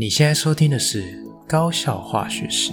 你现在收听的是《高效化学史》。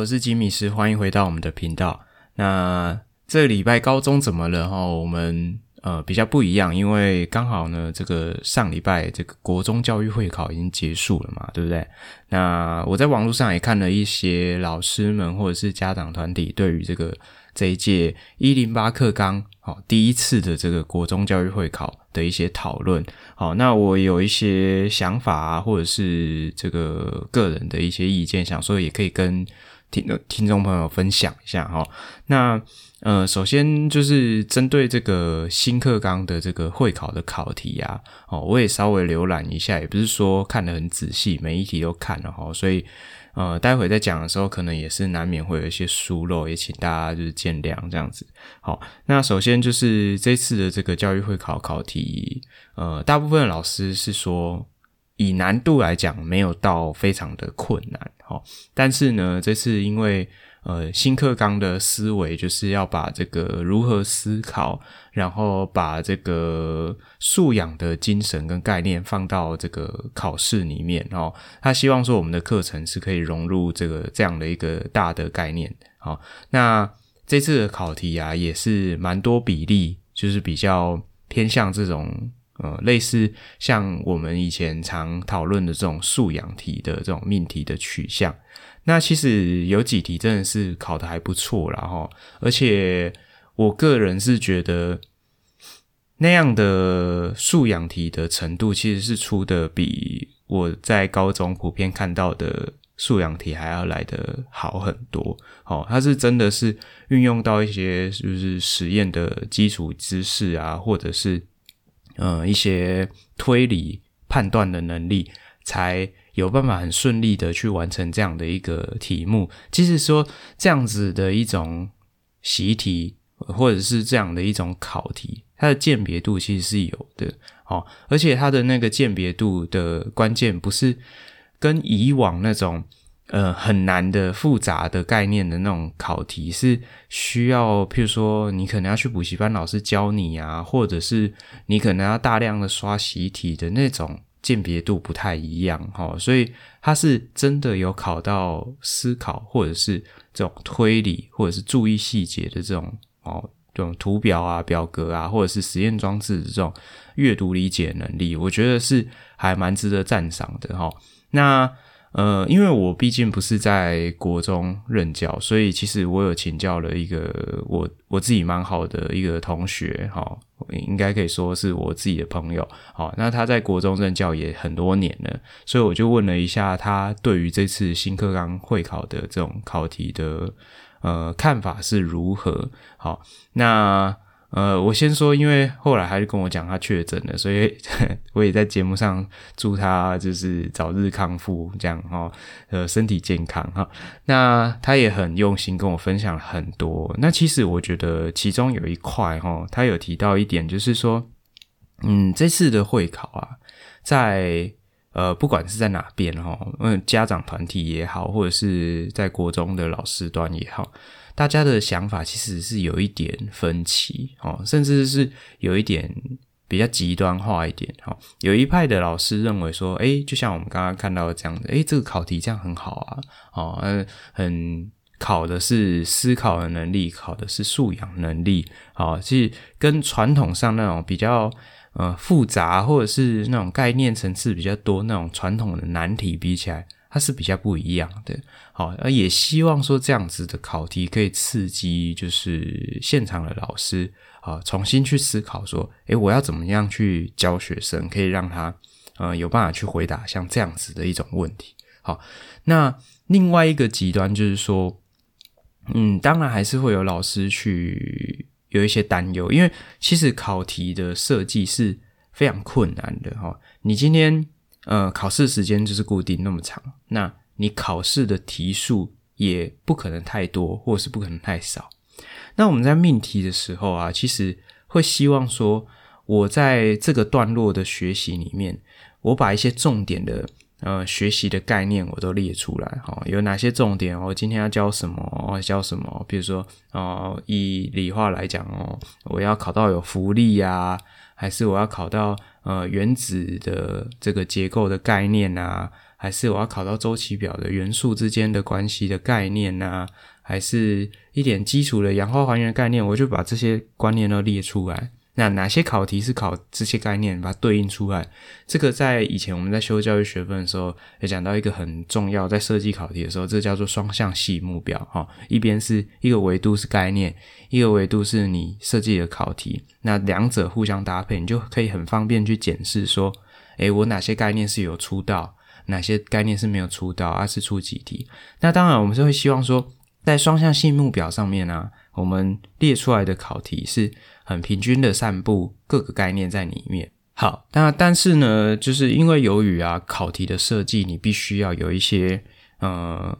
我是吉米斯，欢迎回到我们的频道。那这礼拜高中怎么了？哈，我们呃比较不一样，因为刚好呢，这个上礼拜这个国中教育会考已经结束了嘛，对不对？那我在网络上也看了一些老师们或者是家长团体对于这个这一届一零八课纲好第一次的这个国中教育会考的一些讨论。好，那我有一些想法啊，或者是这个个人的一些意见，想说也可以跟听听众朋友分享一下哈。那呃，首先就是针对这个新课纲的这个会考的考题啊，哦，我也稍微浏览一下，也不是说看得很仔细，每一题都看了哈，所以。呃，待会在讲的时候，可能也是难免会有一些疏漏，也请大家就是见谅这样子。好，那首先就是这次的这个教育会考考题，呃，大部分老师是说以难度来讲没有到非常的困难，齁，但是呢，这次因为。呃，新课纲的思维就是要把这个如何思考，然后把这个素养的精神跟概念放到这个考试里面哦。他希望说我们的课程是可以融入这个这样的一个大的概念。好，那这次的考题啊，也是蛮多比例，就是比较偏向这种呃，类似像我们以前常讨论的这种素养题的这种命题的取向。那其实有几题真的是考的还不错啦齁，而且我个人是觉得那样的素养题的程度其实是出的比我在高中普遍看到的素养题还要来的好很多。哦，它是真的是运用到一些就是实验的基础知识啊，或者是呃一些推理判断的能力才。有办法很顺利的去完成这样的一个题目，即使说这样子的一种习题，或者是这样的一种考题，它的鉴别度其实是有的，哦，而且它的那个鉴别度的关键不是跟以往那种呃很难的复杂的概念的那种考题，是需要譬如说你可能要去补习班老师教你啊，或者是你可能要大量的刷习题的那种。鉴别度不太一样哈，所以它是真的有考到思考或者是这种推理或者是注意细节的这种哦，这种图表啊、表格啊，或者是实验装置的这种阅读理解能力，我觉得是还蛮值得赞赏的哈。那。呃，因为我毕竟不是在国中任教，所以其实我有请教了一个我我自己蛮好的一个同学，哈，应该可以说是我自己的朋友，好，那他在国中任教也很多年了，所以我就问了一下他对于这次新课纲会考的这种考题的呃看法是如何，好，那。呃，我先说，因为后来他就跟我讲他确诊了，所以 我也在节目上祝他就是早日康复，这样哈，呃，身体健康哈。那他也很用心跟我分享了很多。那其实我觉得其中有一块哈，他有提到一点，就是说，嗯，这次的会考啊，在呃，不管是在哪边哈，嗯，家长团体也好，或者是在国中的老师端也好。大家的想法其实是有一点分歧哦，甚至是有一点比较极端化一点哈。有一派的老师认为说，诶，就像我们刚刚看到的这样的，诶，这个考题这样很好啊，哦，嗯，很考的是思考的能力，考的是素养能力，好，是跟传统上那种比较呃复杂或者是那种概念层次比较多那种传统的难题比起来。它是比较不一样的，好，而也希望说这样子的考题可以刺激，就是现场的老师啊，重新去思考说，诶，我要怎么样去教学生，可以让他呃有办法去回答像这样子的一种问题。好，那另外一个极端就是说，嗯，当然还是会有老师去有一些担忧，因为其实考题的设计是非常困难的哈，你今天。呃，考试时间就是固定那么长，那你考试的题数也不可能太多，或是不可能太少。那我们在命题的时候啊，其实会希望说，我在这个段落的学习里面，我把一些重点的。呃，学习的概念我都列出来，哈，有哪些重点？我今天要教什么？教什么？比如说，哦，以理化来讲哦，我要考到有浮力呀，还是我要考到呃原子的这个结构的概念啊？还是我要考到周期表的元素之间的关系的概念啊？还是一点基础的氧化还原概念？我就把这些观念都列出来。那哪些考题是考这些概念，把它对应出来？这个在以前我们在修教育学分的时候，也讲到一个很重要，在设计考题的时候，这叫做双向性目标。哈，一边是一个维度是概念，一个维度是你设计的考题。那两者互相搭配，你就可以很方便去检视说，诶，我哪些概念是有出到，哪些概念是没有出到，而、啊、是出几题。那当然，我们是会希望说，在双向性目标上面呢、啊，我们列出来的考题是。很平均的散布各个概念在里面。好，那但是呢，就是因为由于啊考题的设计，你必须要有一些呃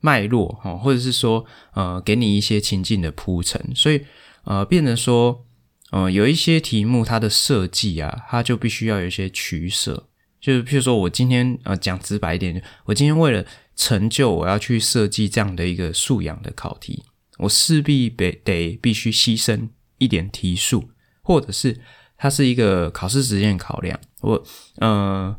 脉络哈，或者是说呃给你一些情境的铺陈，所以呃变成说呃有一些题目它的设计啊，它就必须要有一些取舍。就是譬如说我今天呃讲直白一点，我今天为了成就我要去设计这样的一个素养的考题，我势必得得必须牺牲。一点提速，或者是它是一个考试时间考量。我，呃，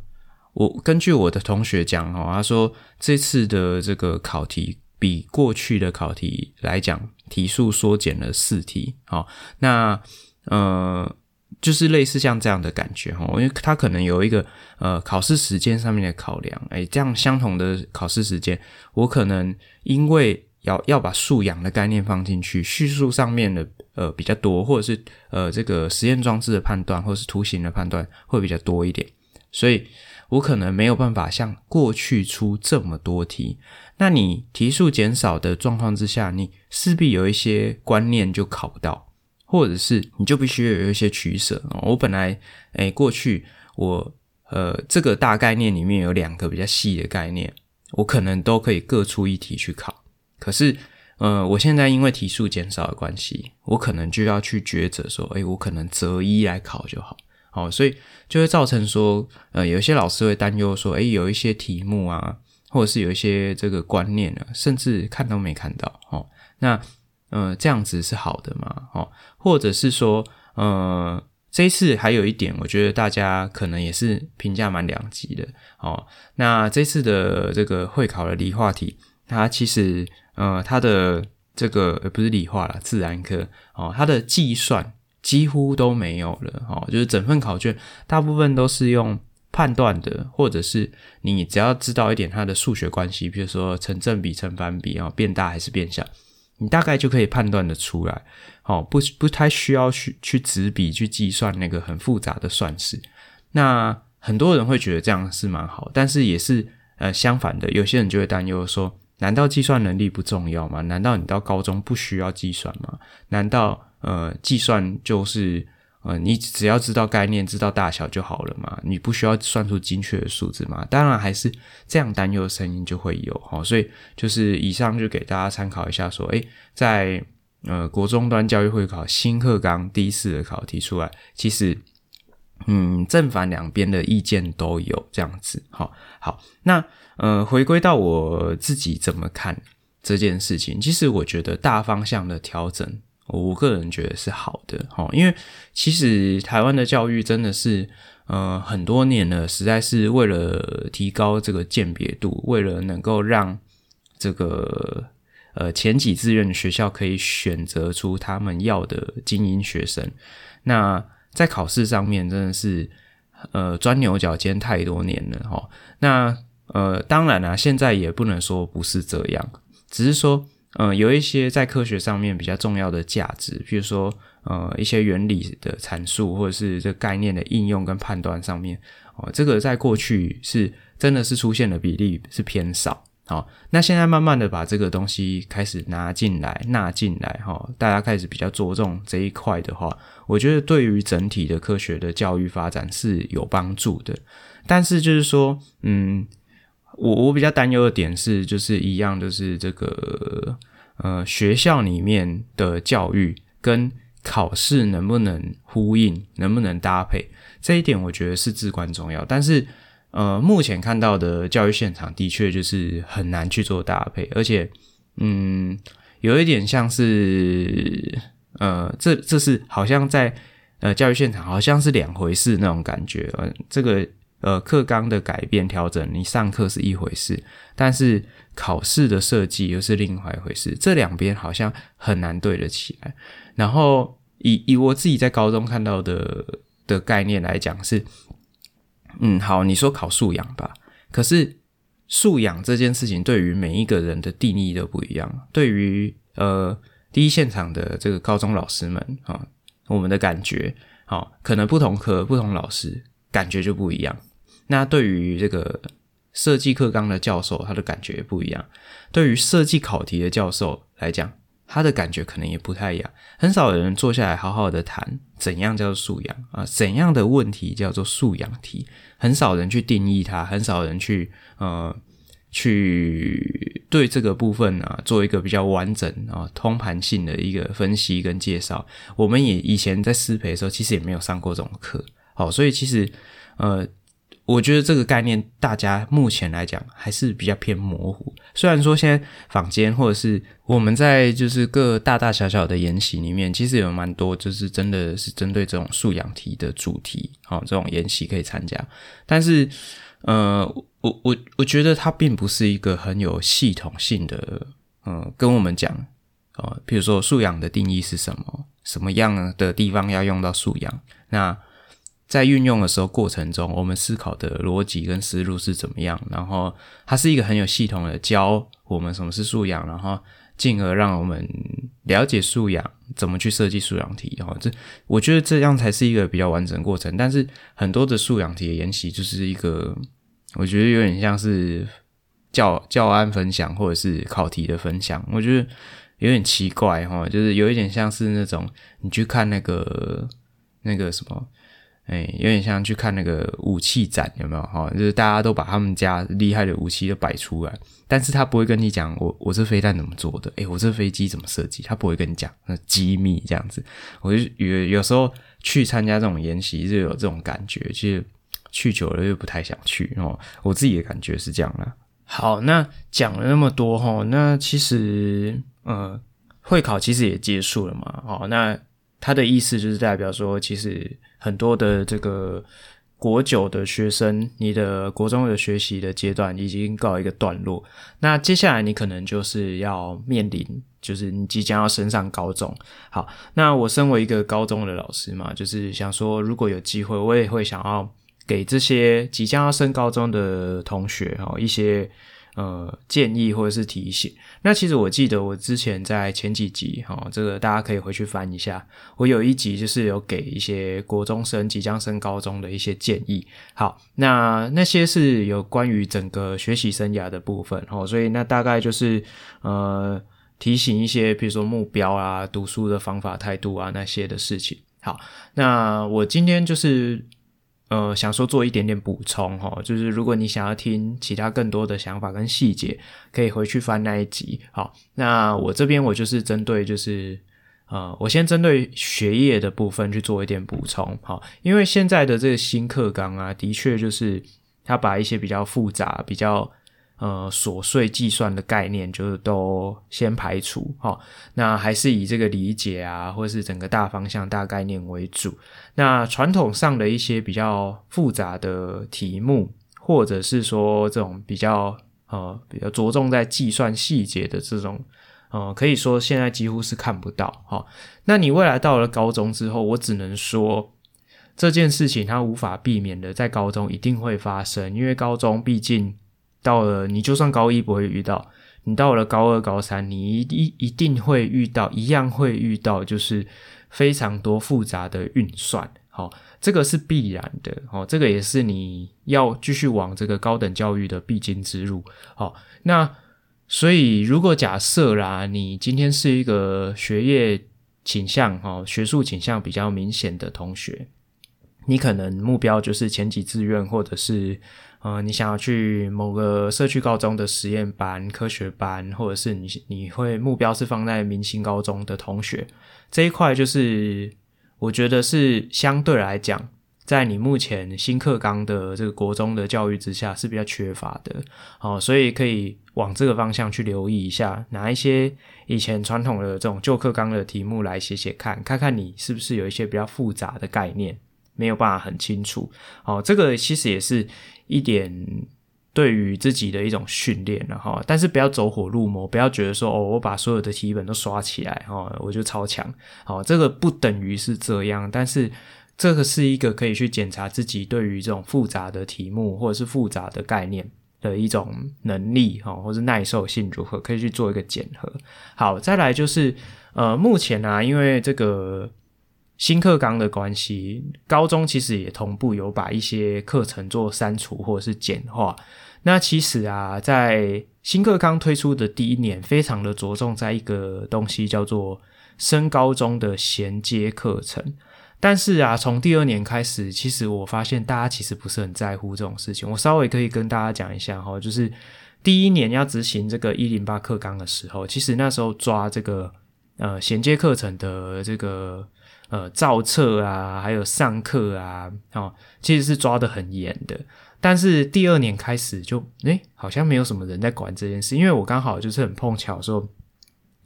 我根据我的同学讲哦，他说这次的这个考题比过去的考题来讲，题数缩减了四题。好，那呃，就是类似像这样的感觉哈，因为它可能有一个呃考试时间上面的考量。诶，这样相同的考试时间，我可能因为。要要把素养的概念放进去，叙述上面的呃比较多，或者是呃这个实验装置的判断，或者是图形的判断会比较多一点，所以我可能没有办法像过去出这么多题。那你题数减少的状况之下，你势必有一些观念就考不到，或者是你就必须有一些取舍。我本来诶过去我呃这个大概念里面有两个比较细的概念，我可能都可以各出一题去考。可是，呃，我现在因为题数减少的关系，我可能就要去抉择说，诶，我可能择一来考就好，好，所以就会造成说，呃，有一些老师会担忧说，诶，有一些题目啊，或者是有一些这个观念啊，甚至看都没看到，哦，那，呃，这样子是好的吗？哦，或者是说，呃，这一次还有一点，我觉得大家可能也是评价蛮两极的，哦，那这次的这个会考的理化题，它其实。呃，它的这个呃不是理化啦，自然科哦，它的计算几乎都没有了哦，就是整份考卷大部分都是用判断的，或者是你只要知道一点它的数学关系，比如说成正比、成反比啊，变大还是变小，你大概就可以判断的出来哦，不不太需要去去执笔去计算那个很复杂的算式。那很多人会觉得这样是蛮好，但是也是呃相反的，有些人就会担忧说。难道计算能力不重要吗？难道你到高中不需要计算吗？难道呃计算就是呃你只要知道概念、知道大小就好了吗？你不需要算出精确的数字吗？当然还是这样担忧的声音就会有齁，所以就是以上就给大家参考一下，说诶，在呃国中端教育会考新课纲第四的考题出来，其实嗯正反两边的意见都有这样子，好，好那。呃，回归到我自己怎么看这件事情，其实我觉得大方向的调整，我个人觉得是好的哈，因为其实台湾的教育真的是呃很多年了，实在是为了提高这个鉴别度，为了能够让这个呃前几志愿学校可以选择出他们要的精英学生，那在考试上面真的是呃钻牛角尖太多年了哈，那。呃，当然啦、现在也不能说不是这样，只是说，呃，有一些在科学上面比较重要的价值，比如说，呃，一些原理的阐述，或者是这概念的应用跟判断上面，哦，这个在过去是真的是出现的比例是偏少，好，那现在慢慢的把这个东西开始拿进来，纳进来，哈，大家开始比较着重这一块的话，我觉得对于整体的科学的教育发展是有帮助的，但是就是说，嗯。我我比较担忧的点是，就是一样，就是这个呃学校里面的教育跟考试能不能呼应，能不能搭配，这一点我觉得是至关重要。但是呃，目前看到的教育现场的确就是很难去做搭配，而且嗯，有一点像是呃，这这是好像在呃教育现场好像是两回事那种感觉，呃，这个。呃，课纲的改变调整，你上课是一回事，但是考试的设计又是另外一回事，这两边好像很难对得起来。然后以以我自己在高中看到的的概念来讲是，嗯，好，你说考素养吧，可是素养这件事情对于每一个人的定义都不一样。对于呃第一现场的这个高中老师们啊，我们的感觉，好，可能不同科不同老师感觉就不一样。那对于这个设计课纲的教授，他的感觉也不一样；对于设计考题的教授来讲，他的感觉可能也不太一样。很少有人坐下来好好的谈怎样叫做素养啊，怎样的问题叫做素养题，很少人去定义它，很少人去呃去对这个部分啊做一个比较完整啊通盘性的一个分析跟介绍。我们也以前在师培的时候，其实也没有上过这种课，好，所以其实呃。我觉得这个概念，大家目前来讲还是比较偏模糊。虽然说现在坊间或者是我们在就是各大大小小的研习里面，其实有蛮多就是真的是针对这种素养题的主题，好，这种研习可以参加。但是，呃，我我我觉得它并不是一个很有系统性的，呃，跟我们讲，呃，比如说素养的定义是什么，什么样的地方要用到素养，那。在运用的时候过程中，我们思考的逻辑跟思路是怎么样？然后它是一个很有系统的教我们什么是素养，然后进而让我们了解素养，怎么去设计素养题。哈这我觉得这样才是一个比较完整的过程。但是很多的素养题的研习就是一个，我觉得有点像是教 教案分享或者是考题的分享，我觉得有点奇怪哈，就是有一点像是那种你去看那个那个什么。哎，有点像去看那个武器展，有没有？哈，就是大家都把他们家厉害的武器都摆出来，但是他不会跟你讲我我这飞弹怎么做的，哎，我这飞机怎么设计，他不会跟你讲，那机密这样子。我就有有时候去参加这种研习，就有这种感觉，其实去久了又不太想去哦。我自己的感觉是这样啦。好，那讲了那么多哈，那其实呃，会考其实也结束了嘛。哦，那他的意思就是代表说，其实。很多的这个国九的学生，你的国中的学习的阶段已经告一个段落。那接下来你可能就是要面临，就是你即将要升上高中。好，那我身为一个高中的老师嘛，就是想说，如果有机会，我也会想要给这些即将要升高中的同学哈一些。呃，建议或者是提醒。那其实我记得我之前在前几集哈，这个大家可以回去翻一下。我有一集就是有给一些国中生即将升高中的一些建议。好，那那些是有关于整个学习生涯的部分哦，所以那大概就是呃提醒一些，比如说目标啊、读书的方法、态度啊那些的事情。好，那我今天就是。呃，想说做一点点补充哦，就是如果你想要听其他更多的想法跟细节，可以回去翻那一集。好，那我这边我就是针对就是呃，我先针对学业的部分去做一点补充。好，因为现在的这个新课纲啊，的确就是他把一些比较复杂、比较。呃，琐碎计算的概念就是都先排除齁，那还是以这个理解啊，或是整个大方向、大概念为主。那传统上的一些比较复杂的题目，或者是说这种比较呃比较着重在计算细节的这种，呃，可以说现在几乎是看不到齁。那你未来到了高中之后，我只能说这件事情它无法避免的在高中一定会发生，因为高中毕竟。到了，你就算高一不会遇到，你到了高二、高三，你一一一定会遇到，一样会遇到，就是非常多复杂的运算，好，这个是必然的，好，这个也是你要继续往这个高等教育的必经之路，好，那所以如果假设啦，你今天是一个学业倾向，哈，学术倾向比较明显的同学。你可能目标就是前几志愿，或者是呃，你想要去某个社区高中的实验班、科学班，或者是你你会目标是放在明星高中的同学这一块，就是我觉得是相对来讲，在你目前新课纲的这个国中的教育之下是比较缺乏的，哦，所以可以往这个方向去留意一下，拿一些以前传统的这种旧课纲的题目来写写看，看看你是不是有一些比较复杂的概念。没有办法很清楚，哦，这个其实也是一点对于自己的一种训练了哈。但是不要走火入魔，不要觉得说哦，我把所有的题本都刷起来哈，我就超强。哦，这个不等于是这样，但是这个是一个可以去检查自己对于这种复杂的题目或者是复杂的概念的一种能力哈，或是耐受性如何，可以去做一个检核。好，再来就是呃，目前啊，因为这个。新课纲的关系，高中其实也同步有把一些课程做删除或者是简化。那其实啊，在新课纲推出的第一年，非常的着重在一个东西叫做升高中的衔接课程。但是啊，从第二年开始，其实我发现大家其实不是很在乎这种事情。我稍微可以跟大家讲一下哈，就是第一年要执行这个一零八课纲的时候，其实那时候抓这个呃衔接课程的这个。呃，造册啊，还有上课啊，哦，其实是抓得很严的。但是第二年开始就，诶，好像没有什么人在管这件事。因为我刚好就是很碰巧说，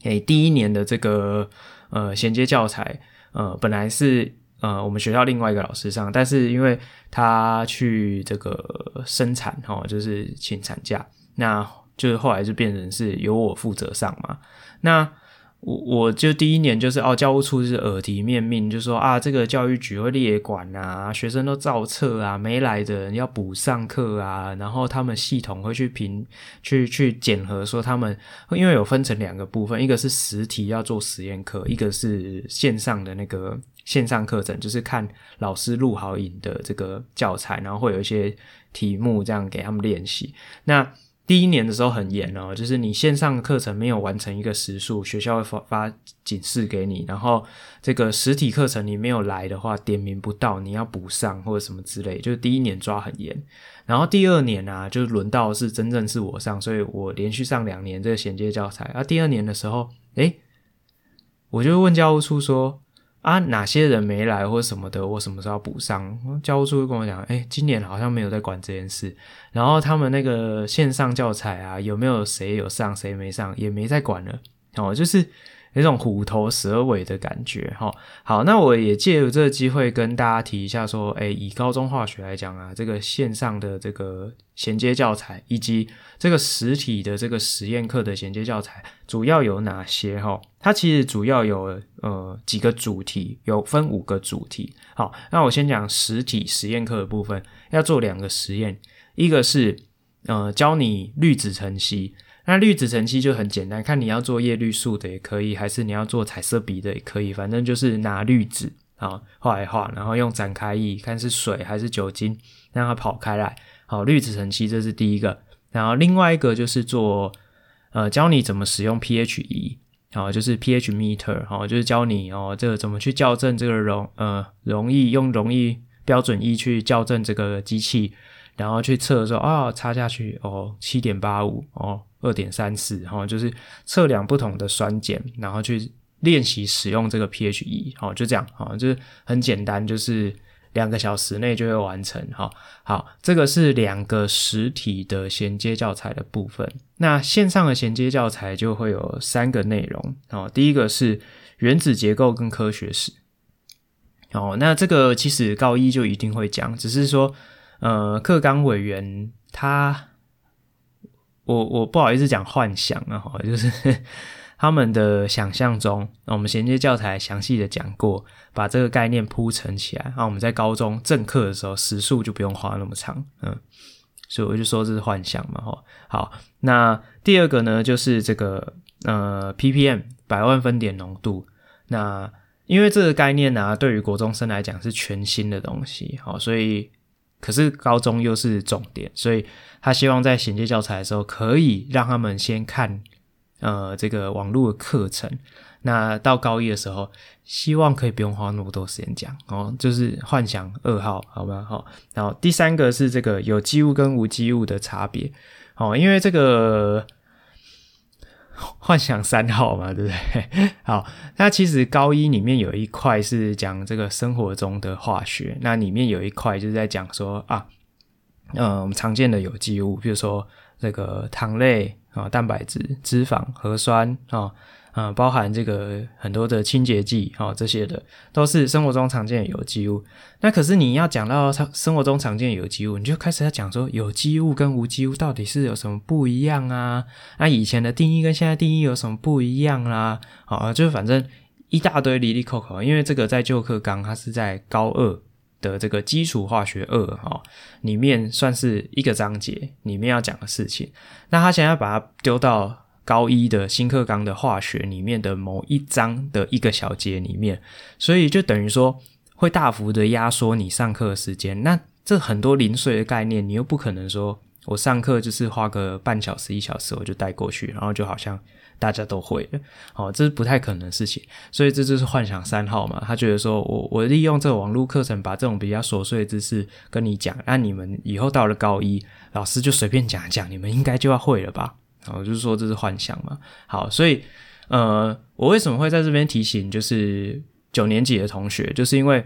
诶，第一年的这个呃衔接教材，呃，本来是呃我们学校另外一个老师上，但是因为他去这个生产，哦，就是请产假，那就是后来就变成是由我负责上嘛，那。我我就第一年就是哦，教务处是耳提面命，就说啊，这个教育局会列管啊，学生都照册啊，没来的人要补上课啊，然后他们系统会去评去去检核，说他们因为有分成两个部分，一个是实体要做实验课，一个是线上的那个线上课程，就是看老师录好影的这个教材，然后会有一些题目这样给他们练习。那第一年的时候很严哦，就是你线上课程没有完成一个时数，学校会发发警示给你。然后这个实体课程你没有来的话，点名不到，你要补上或者什么之类。就是第一年抓很严，然后第二年啊，就轮到是真正是我上，所以我连续上两年这个衔接教材。啊，第二年的时候，诶，我就问教务处说。啊，哪些人没来或什么的，我什么时候补上？教务处会跟我讲，哎、今年好像没有在管这件事。然后他们那个线上教材啊，有没有谁有上，谁没上，也没在管了。哦，就是。有种虎头蛇尾的感觉，哈，好，那我也借由这个机会跟大家提一下，说，诶，以高中化学来讲啊，这个线上的这个衔接教材，以及这个实体的这个实验课的衔接教材，主要有哪些？哈，它其实主要有呃几个主题，有分五个主题。好，那我先讲实体实验课的部分，要做两个实验，一个是呃教你滤纸层析。那滤纸层析就很简单，看你要做叶绿素的也可以，还是你要做彩色笔的也可以，反正就是拿滤纸啊画一画，然后用展开液，看是水还是酒精，让它跑开来。好，滤纸层析这是第一个，然后另外一个就是做呃教你怎么使用 pH 仪，好，就是 pH meter，好，就是教你哦这个怎么去校正这个溶呃溶液，用溶液标准仪去校正这个机器。然后去测说啊、哦，插下去哦，七点八五哦，二点三四，然后就是测量不同的酸碱，然后去练习使用这个 pH 仪，好，就这样，好，就是很简单，就是两个小时内就会完成，好，好，这个是两个实体的衔接教材的部分。那线上的衔接教材就会有三个内容，哦，第一个是原子结构跟科学史，哦，那这个其实高一就一定会讲，只是说。呃，课纲委员他，我我不好意思讲幻想啊，就是他们的想象中，那我们衔接教材详细的讲过，把这个概念铺陈起来，那我们在高中正课的时候时数就不用花那么长，嗯，所以我就说这是幻想嘛，哈，好，那第二个呢，就是这个呃 ppm 百万分点浓度，那因为这个概念呢、对于国中生来讲是全新的东西，好，所以。可是高中又是重点，所以他希望在衔接教材的时候，可以让他们先看呃这个网络的课程。那到高一的时候，希望可以不用花那么多时间讲哦，就是幻想二号，好吗？好，然后第三个是这个有机物跟无机物的差别，哦，因为这个幻想三号嘛，对不对？好，那其实高一里面有一块是讲这个生活中的化学，那里面有一块就是在讲说啊，嗯，我们常见的有机物，比如说这个糖类啊、蛋白质、脂肪、核酸啊。嗯，包含这个很多的清洁剂哦，这些的都是生活中常见的有机物。那可是你要讲到生活中常见的有机物，你就开始要讲说有机物跟无机物到底是有什么不一样啊？那以前的定义跟现在定义有什么不一样啦？啊，就反正一大堆离离扣扣。因为这个在旧课纲，它是在高二的这个基础化学二哈里面算是一个章节里面要讲的事情。那他现在把它丢到。高一的新课纲的化学里面的某一章的一个小节里面，所以就等于说会大幅的压缩你上课的时间。那这很多零碎的概念，你又不可能说我上课就是花个半小时一小时我就带过去，然后就好像大家都会了，哦，这是不太可能的事情。所以这就是幻想三号嘛，他觉得说我我利用这个网络课程把这种比较琐碎的知识跟你讲，那你们以后到了高一，老师就随便讲讲，你们应该就要会了吧？我就是说这是幻想嘛。好，所以呃，我为什么会在这边提醒，就是九年级的同学，就是因为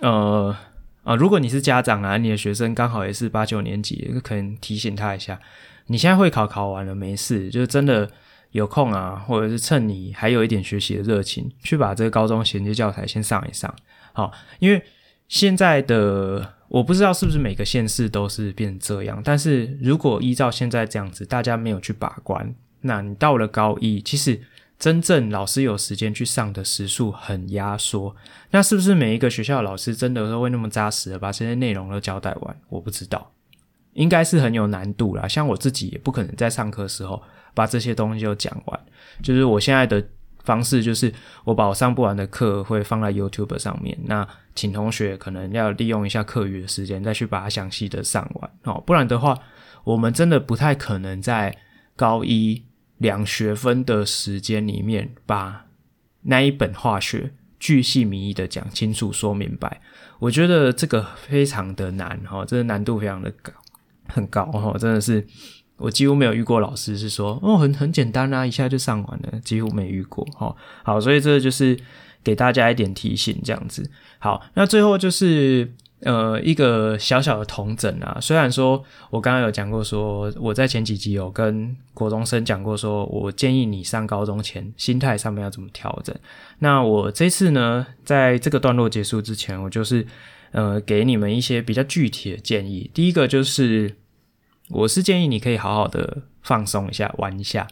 呃啊、如果你是家长啊，你的学生刚好也是八九年级，可能提醒他一下，你现在会考考完了没事，就是真的有空啊，或者是趁你还有一点学习的热情，去把这个高中衔接教材先上一上。好，因为现在的。我不知道是不是每个县市都是变成这样，但是如果依照现在这样子，大家没有去把关，那你到了高一，其实真正老师有时间去上的时数很压缩，那是不是每一个学校的老师真的都会那么扎实的把这些内容都交代完？我不知道，应该是很有难度啦。像我自己也不可能在上课时候把这些东西都讲完，就是我现在的。方式就是我把我上不完的课会放在 YouTube 上面，那请同学可能要利用一下课余的时间再去把它详细的上完哦，不然的话我们真的不太可能在高一两学分的时间里面把那一本化学巨细靡遗的讲清楚说明白，我觉得这个非常的难哈，这个难度非常的高，很高哈，真的是。我几乎没有遇过老师是说哦，很很简单啊，一下就上完了，几乎没遇过齁。好，所以这就是给大家一点提醒，这样子。好，那最后就是呃一个小小的统整啊。虽然说我刚刚有讲过说，说我在前几集有跟国中生讲过，说我建议你上高中前心态上面要怎么调整。那我这次呢，在这个段落结束之前，我就是呃给你们一些比较具体的建议。第一个就是。我是建议你可以好好的放松一下，玩一下。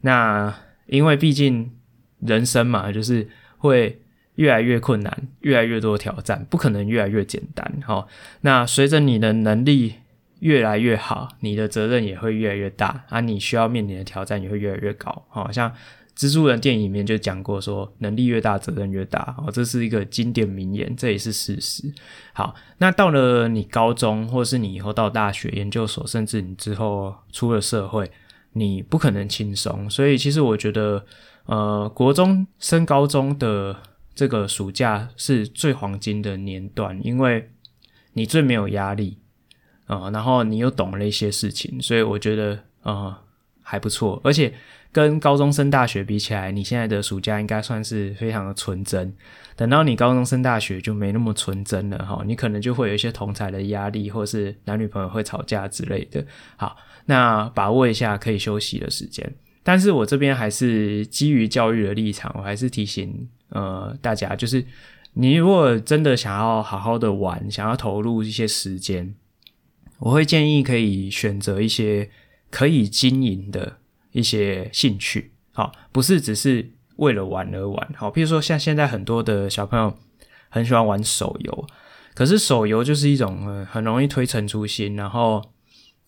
那因为毕竟人生嘛，就是会越来越困难，越来越多挑战，不可能越来越简单。哈，那随着你的能力越来越好，你的责任也会越来越大，啊，你需要面临的挑战也会越来越高。好像。蜘蛛人电影里面就讲过，说能力越大，责任越大，哦，这是一个经典名言，这也是事实。好，那到了你高中，或是你以后到大学、研究所，甚至你之后出了社会，你不可能轻松。所以，其实我觉得，呃，国中升高中的这个暑假是最黄金的年段，因为你最没有压力啊，呃，然后你又懂了一些事情，所以我觉得，呃，还不错，而且。跟高中升大学比起来，你现在的暑假应该算是非常的纯真。等到你高中升大学就没那么纯真了哈，你可能就会有一些同才的压力，或是男女朋友会吵架之类的。好，那把握一下可以休息的时间。但是我这边还是基于教育的立场，我还是提醒呃大家，就是你如果真的想要好好的玩，想要投入一些时间，我会建议可以选择一些可以经营的。一些兴趣，好，不是只是为了玩而玩，好，比如说像现在很多的小朋友很喜欢玩手游，可是手游就是一种很容易推陈出新，然后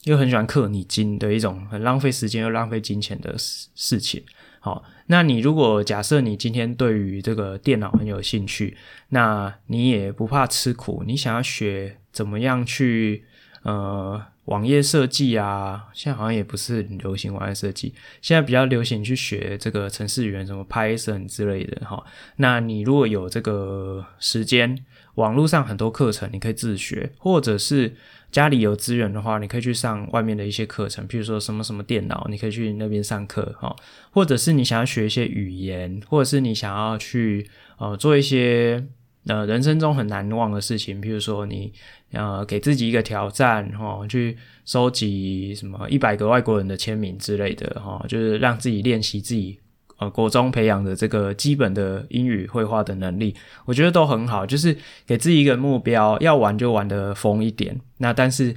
又很喜欢氪你金的一种很浪费时间又浪费金钱的事事情。好，那你如果假设你今天对于这个电脑很有兴趣，那你也不怕吃苦，你想要学怎么样去呃网页设计啊，现在好像也不是流行网页设计，现在比较流行去学这个程式语言，什么 Python 之类的哈。那你如果有这个时间，网络上很多课程你可以自学，或者是家里有资源的话，你可以去上外面的一些课程，譬如说什么什么电脑，你可以去那边上课哈。或者是你想要学一些语言，或者是你想要去呃做一些。呃，人生中很难忘的事情，比如说你呃给自己一个挑战，哈、去收集什么一百个外国人的签名之类的，哈、就是让自己练习自己呃国中培养的这个基本的英语绘画的能力，我觉得都很好。就是给自己一个目标，要玩就玩得疯一点。那但是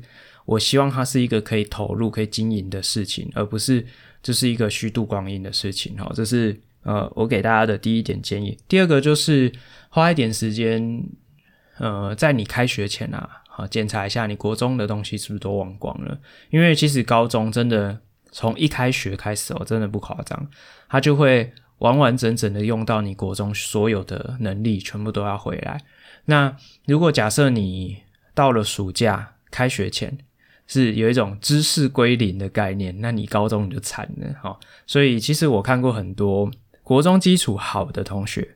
我希望它是一个可以投入、可以经营的事情，而不是就是一个虚度光阴的事情。哈、这是呃我给大家的第一点建议。第二个就是。花一点时间，呃，在你开学前啊，好检查一下你国中的东西是不是都忘光了。因为其实高中真的从一开学开始哦，真的不夸张，它就会完完整整的用到你国中所有的能力，全部都要回来。那如果假设你到了暑假开学前是有一种知识归零的概念，那你高中你就惨了哈。所以其实我看过很多国中基础好的同学。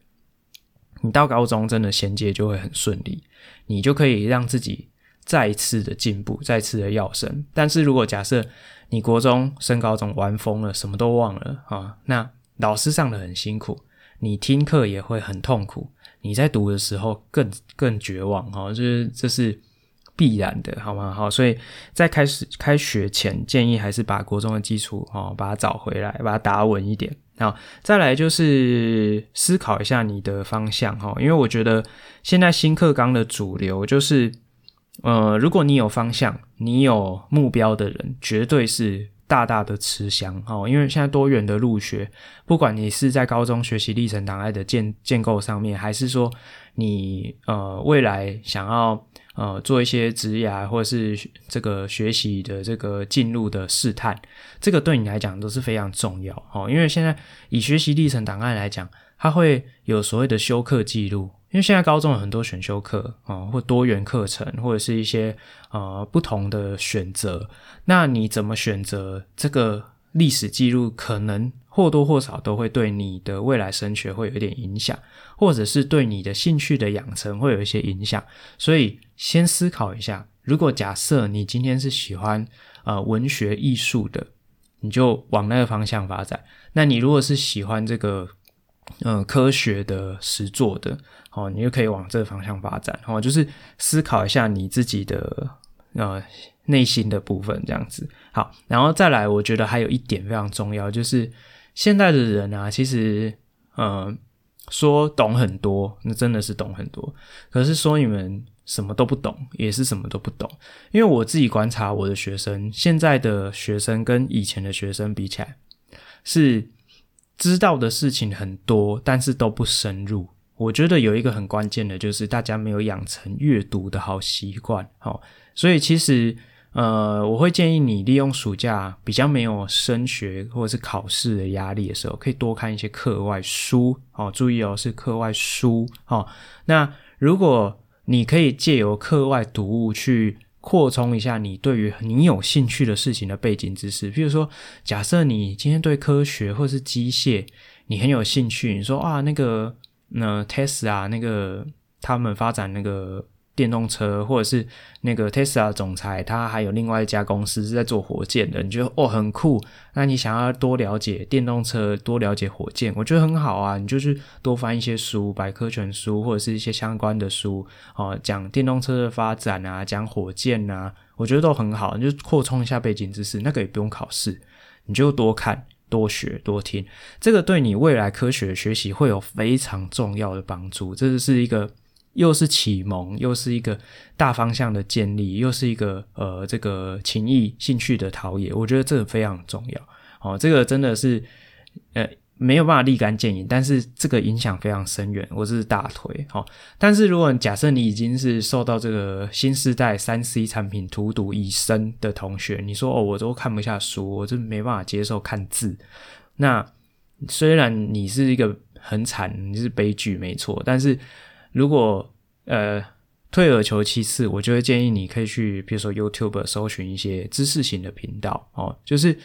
你到高中真的衔接就会很顺利，你就可以让自己再次的进步，再次的跃升。但是如果假设你国中升高中玩疯了，什么都忘了啊，那老师上的很辛苦，你听课也会很痛苦，你在读的时候更更绝望哈，就是这是必然的，好吗？好，所以在开始开学前，建议还是把国中的基础哈，把它找回来，把它打稳一点。好，再来就是思考一下你的方向哈，因为我觉得现在新课纲的主流就是，呃，如果你有方向、你有目标的人，绝对是大大的吃香哈。因为现在多元的入学，不管你是在高中学习历程档案的建建构上面，还是说你呃未来想要。呃，做一些职涯或者是这个学习的这个进入的试探，这个对你来讲都是非常重要哦。因为现在以学习历程档案来讲，它会有所谓的修课记录。因为现在高中有很多选修课啊、哦，或多元课程，或者是一些呃不同的选择。那你怎么选择这个历史记录？可能或多或少都会对你的未来升学会有一点影响，或者是对你的兴趣的养成会有一些影响。所以。先思考一下，如果假设你今天是喜欢呃文学艺术的，你就往那个方向发展。那你如果是喜欢这个呃科学的实作的，哦，你就可以往这个方向发展。哦，就是思考一下你自己的呃内心的部分，这样子。好，然后再来，我觉得还有一点非常重要，就是现在的人啊，其实呃说懂很多，那真的是懂很多，可是说你们。什么都不懂，也是什么都不懂。因为我自己观察我的学生，现在的学生跟以前的学生比起来，是知道的事情很多，但是都不深入。我觉得有一个很关键的，就是大家没有养成阅读的好习惯。好，所以其实呃，我会建议你利用暑假比较没有升学或者是考试的压力的时候，可以多看一些课外书。好，注意哦，是课外书。哦，那如果你可以借由课外读物去扩充一下你对于你有兴趣的事情的背景知识。比如说，假设你今天对科学或是机械你很有兴趣，你说啊，那个那 Tesla 那个他们发展那个。电动车，或者是那个 Tesla 总裁，他还有另外一家公司是在做火箭的，你觉得哦很酷？那你想要多了解电动车，多了解火箭，我觉得很好啊。你就去多翻一些书，百科全书或者是一些相关的书，哦，讲电动车的发展啊，讲火箭啊，我觉得都很好。你就扩充一下背景知识，那个也不用考试，你就多看、多学、多听，这个对你未来科学学习会有非常重要的帮助。这是一个。又是启蒙，又是一个大方向的建立，又是一个呃这个情谊兴趣的陶冶，我觉得这个非常重要。哦，这个真的是呃没有办法立竿见影，但是这个影响非常深远，我是大推。好、哦，但是如果假设你已经是受到这个新时代三 C 产品荼毒已深的同学，你说哦，我都看不下书，我真没办法接受看字。那虽然你是一个很惨，你是悲剧没错，但是。如果呃退而求其次，我就会建议你可以去，比如说 YouTube 搜寻一些知识型的频道哦，就是。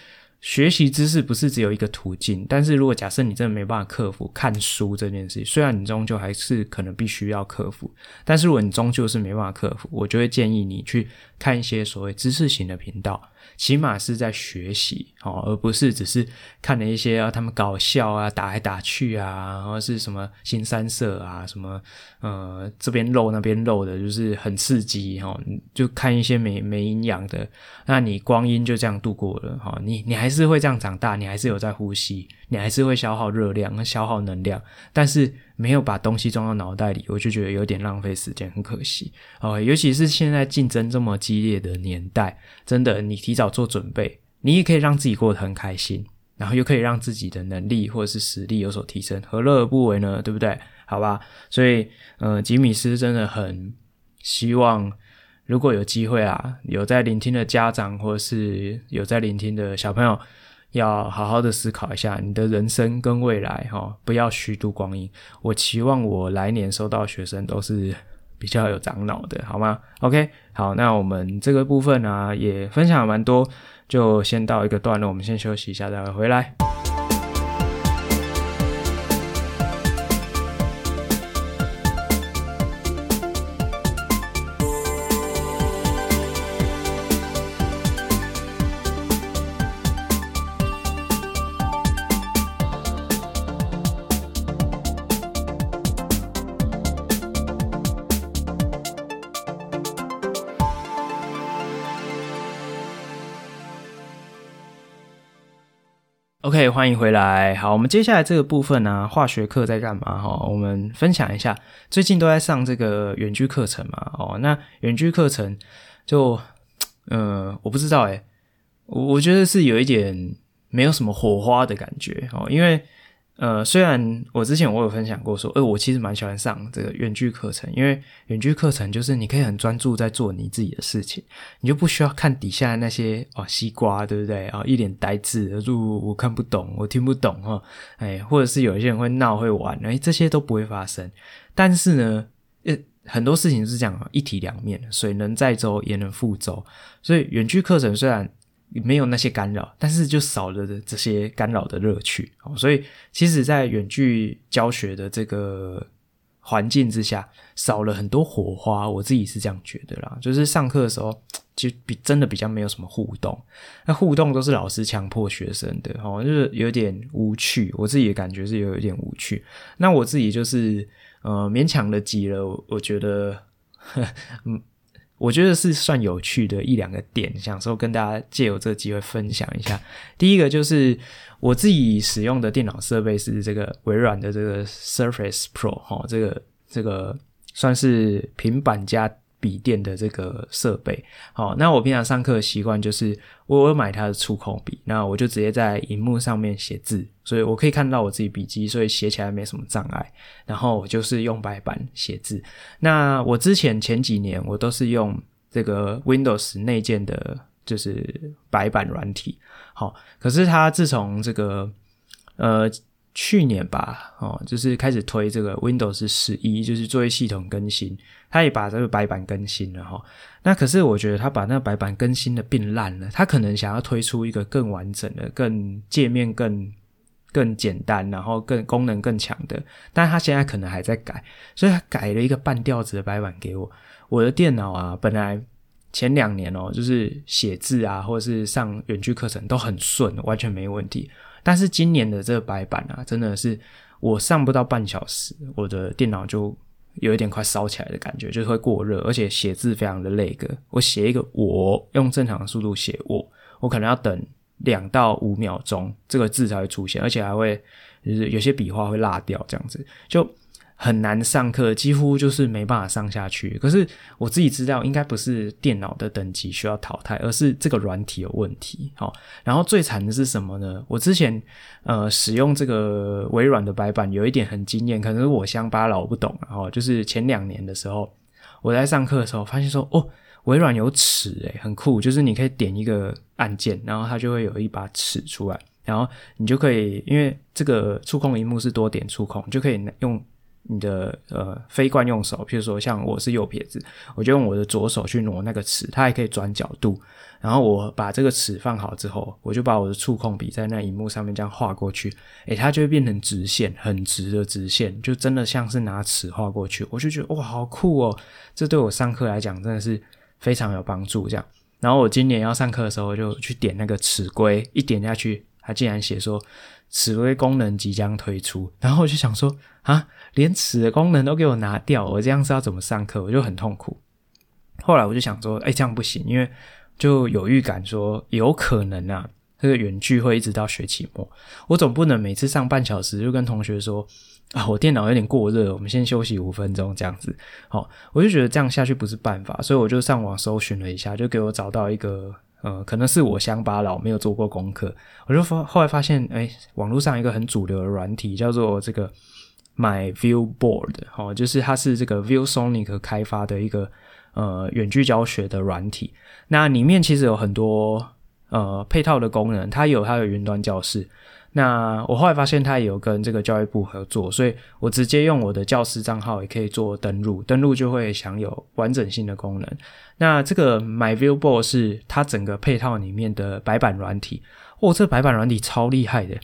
学习知识不是只有一个途径，但是如果假设你真的没办法克服看书这件事情，虽然你终究还是可能必须要克服，但是如果你终究是没办法克服，我就会建议你去看一些所谓知识型的频道。起码是在学习哦，而不是只是看了一些啊，他们搞笑啊，打来打去啊，然后是什么新三色啊，什么呃这边漏那边漏的，就是很刺激哦。就看一些没没营养的，那你光阴就这样度过了哈。你你还是会这样长大，你还是有在呼吸，你还是会消耗热量、消耗能量，但是。没有把东西装到脑袋里，我就觉得有点浪费时间，很可惜哦。尤其是现在竞争这么激烈的年代，真的，你提早做准备，你也可以让自己过得很开心，然后又可以让自己的能力或者是实力有所提升，何乐而不为呢？对不对？好吧，所以，呃，吉米斯真的很希望，如果有机会啊，有在聆听的家长或是有在聆听的小朋友。要好好的思考一下你的人生跟未来，哈，不要虚度光阴。我期望我来年收到学生都是比较有长脑的，好吗？OK，好，那我们这个部分呢，也分享蛮多，就先到一个段落，我们先休息一下，待会回来。欢迎回来。好，我们接下来这个部分呢、化学课在干嘛？哈，我们分享一下。最近都在上这个远距课程嘛。哦，那远距课程就，呃，我不知道诶，我我觉得是有一点没有什么火花的感觉哦，因为。呃，虽然我之前我有分享过说，呃，我其实蛮喜欢上这个远距课程，因为远距课程就是你可以很专注在做你自己的事情，你就不需要看底下那些哦西瓜，对不对啊？一脸呆滞，就我看不懂，我听不懂哈，哎，或者是有一些人会闹会玩，哎，这些都不会发生。但是呢，呃，很多事情是这样一体两面，水能载舟也能覆舟，所以远距课程虽然。没有那些干扰，但是就少了这些干扰的乐趣哦。所以，其实，在远距教学的这个环境之下，少了很多火花。我自己是这样觉得啦，就是上课的时候，就比真的比较没有什么互动。那互动都是老师强迫学生的哦，就是有点无趣。我自己的感觉是有一点无趣。那我自己就是呃勉强的挤了，我，觉得嗯。我觉得是算有趣的一两个点，想说跟大家借由这个机会分享一下。第一个就是我自己使用的电脑设备是这个微软的这个 Surface Pro 哈，这个这个算是平板加笔电的这个设备，好，那我平常上课的习惯就是我买它的触控笔，那我就直接在荧幕上面写字，所以我可以看到我自己笔记，所以写起来没什么障碍。然后我就是用白板写字。那我之前前几年我都是用这个 Windows 内建的，就是白板软体。好，可是它自从这个呃。去年吧，哦，就是开始推这个 Windows 十一，就是作业系统更新，他也把这个白板更新了哈。那可是我觉得他把那个白板更新的变烂了，他可能想要推出一个更完整的、更界面更更简单，然后更功能更强的，但他现在可能还在改，所以他改了一个半吊子的白板给我。我的电脑啊，本来前两年哦，就是写字啊，或者是上远距课程都很顺，完全没问题。但是今年的这个白板啊，真的是我上不到半小时，我的电脑就有一点快烧起来的感觉，就是会过热，而且写字非常的累个。我写一个我用正常的速度写我，我可能要等两到五秒钟，这个字才会出现，而且还会就是有些笔画会落掉，这样子就。很难上课，几乎就是没办法上下去。可是我自己知道，应该不是电脑的等级需要淘汰，而是这个软体有问题。好，然后最惨的是什么呢？我之前呃使用这个微软的白板，有一点很惊艳，可能是我乡巴佬不懂。然后就是前两年的时候，我在上课的时候发现说，哦，微软有尺，诶，很酷，就是你可以点一个按键，然后它就会有一把尺出来，然后你就可以，因为这个触控萤幕是多点触控，就可以用。你的呃非惯用手，譬如说像我是右撇子，我就用我的左手去挪那个尺，它还可以转角度。然后我把这个尺放好之后，我就把我的触控笔在那荧幕上面这样画过去，诶，它就会变成直线，很直的直线，就真的像是拿尺画过去。我就觉得哇，好酷哦！这对我上课来讲真的是非常有帮助。这样，然后我今年要上课的时候，就去点那个尺规，一点下去，他竟然写说此微功能即将推出。然后我就想说啊，连此的功能都给我拿掉，我这样是要怎么上课？我就很痛苦。后来我就想说，诶，这样不行，因为。就有预感说有可能啊，这个远距会一直到学期末，我总不能每次上半小时就跟同学说啊，我电脑有点过热，我们先休息五分钟这样子。好，我就觉得这样下去不是办法，所以我就上网搜寻了一下，就给我找到一个呃，可能是我乡巴佬没有做过功课，我就发后来发现，哎，网络上一个很主流的软体叫做这个 myViewBoard，哦，就是它是这个 ViewSonic 开发的一个。呃，远距教学的软体，那里面其实有很多呃配套的功能，它有它的云端教室。那我后来发现它也有跟这个教育部合作，所以我直接用我的教师账号也可以做登录，登录就会享有完整性的功能。那这个 myViewBoard 是它整个配套里面的白板软体，哦，这白板软体超厉害的，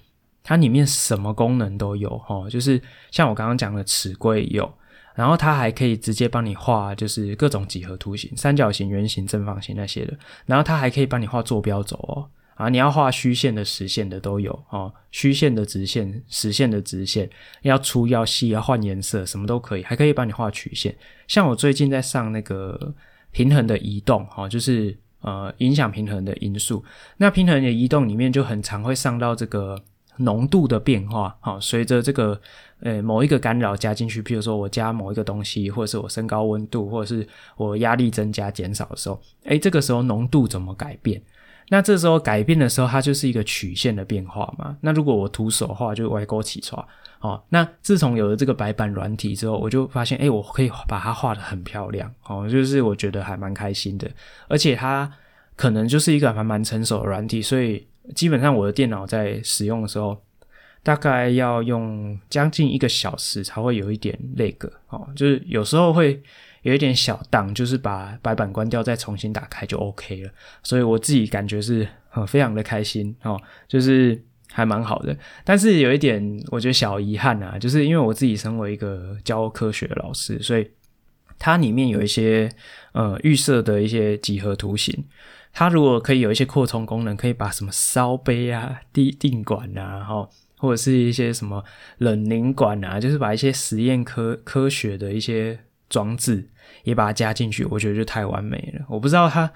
它里面什么功能都有哦，就是像我刚刚讲的尺规有。然后它还可以直接帮你画，就是各种几何图形，三角形、圆形、正方形那些的。然后它还可以帮你画坐标轴哦，啊，你要画虚线的、实线的都有哦，虚线的、直线、实线的直线，要粗要细要换颜色，什么都可以，还可以帮你画曲线。像我最近在上那个平衡的移动，哈，就是呃影响平衡的因素。那平衡的移动里面就很常会上到这个。浓度的变化，好，随着这个呃某一个干扰加进去，譬如说我加某一个东西，或者是我升高温度，或者是我压力增加减少的时候，诶，这个时候浓度怎么改变？那这时候改变的时候，它就是一个曲线的变化嘛。那如果我徒手画，就歪勾起床。哦，那自从有了这个白板软体之后，我就发现，诶，我可以把它画得很漂亮，哦，就是我觉得还蛮开心的，而且它可能就是一个还蛮成熟的软体，所以。基本上我的电脑在使用的时候，大概要用将近一个小时才会有一点 lag 哦，就是有时候会有一点小档，就是把白板关掉再重新打开就 OK 了。所以我自己感觉是很非常的开心哦，就是还蛮好的。但是有一点我觉得小遗憾啊，就是因为我自己身为一个教科学的老师，所以它里面有一些呃预设的一些几何图形。它如果可以有一些扩充功能，可以把什么烧杯啊、滴定管啊，哈，或者是一些什么冷凝管啊，就是把一些实验科科学的一些装置也把它加进去，我觉得就太完美了。我不知道他，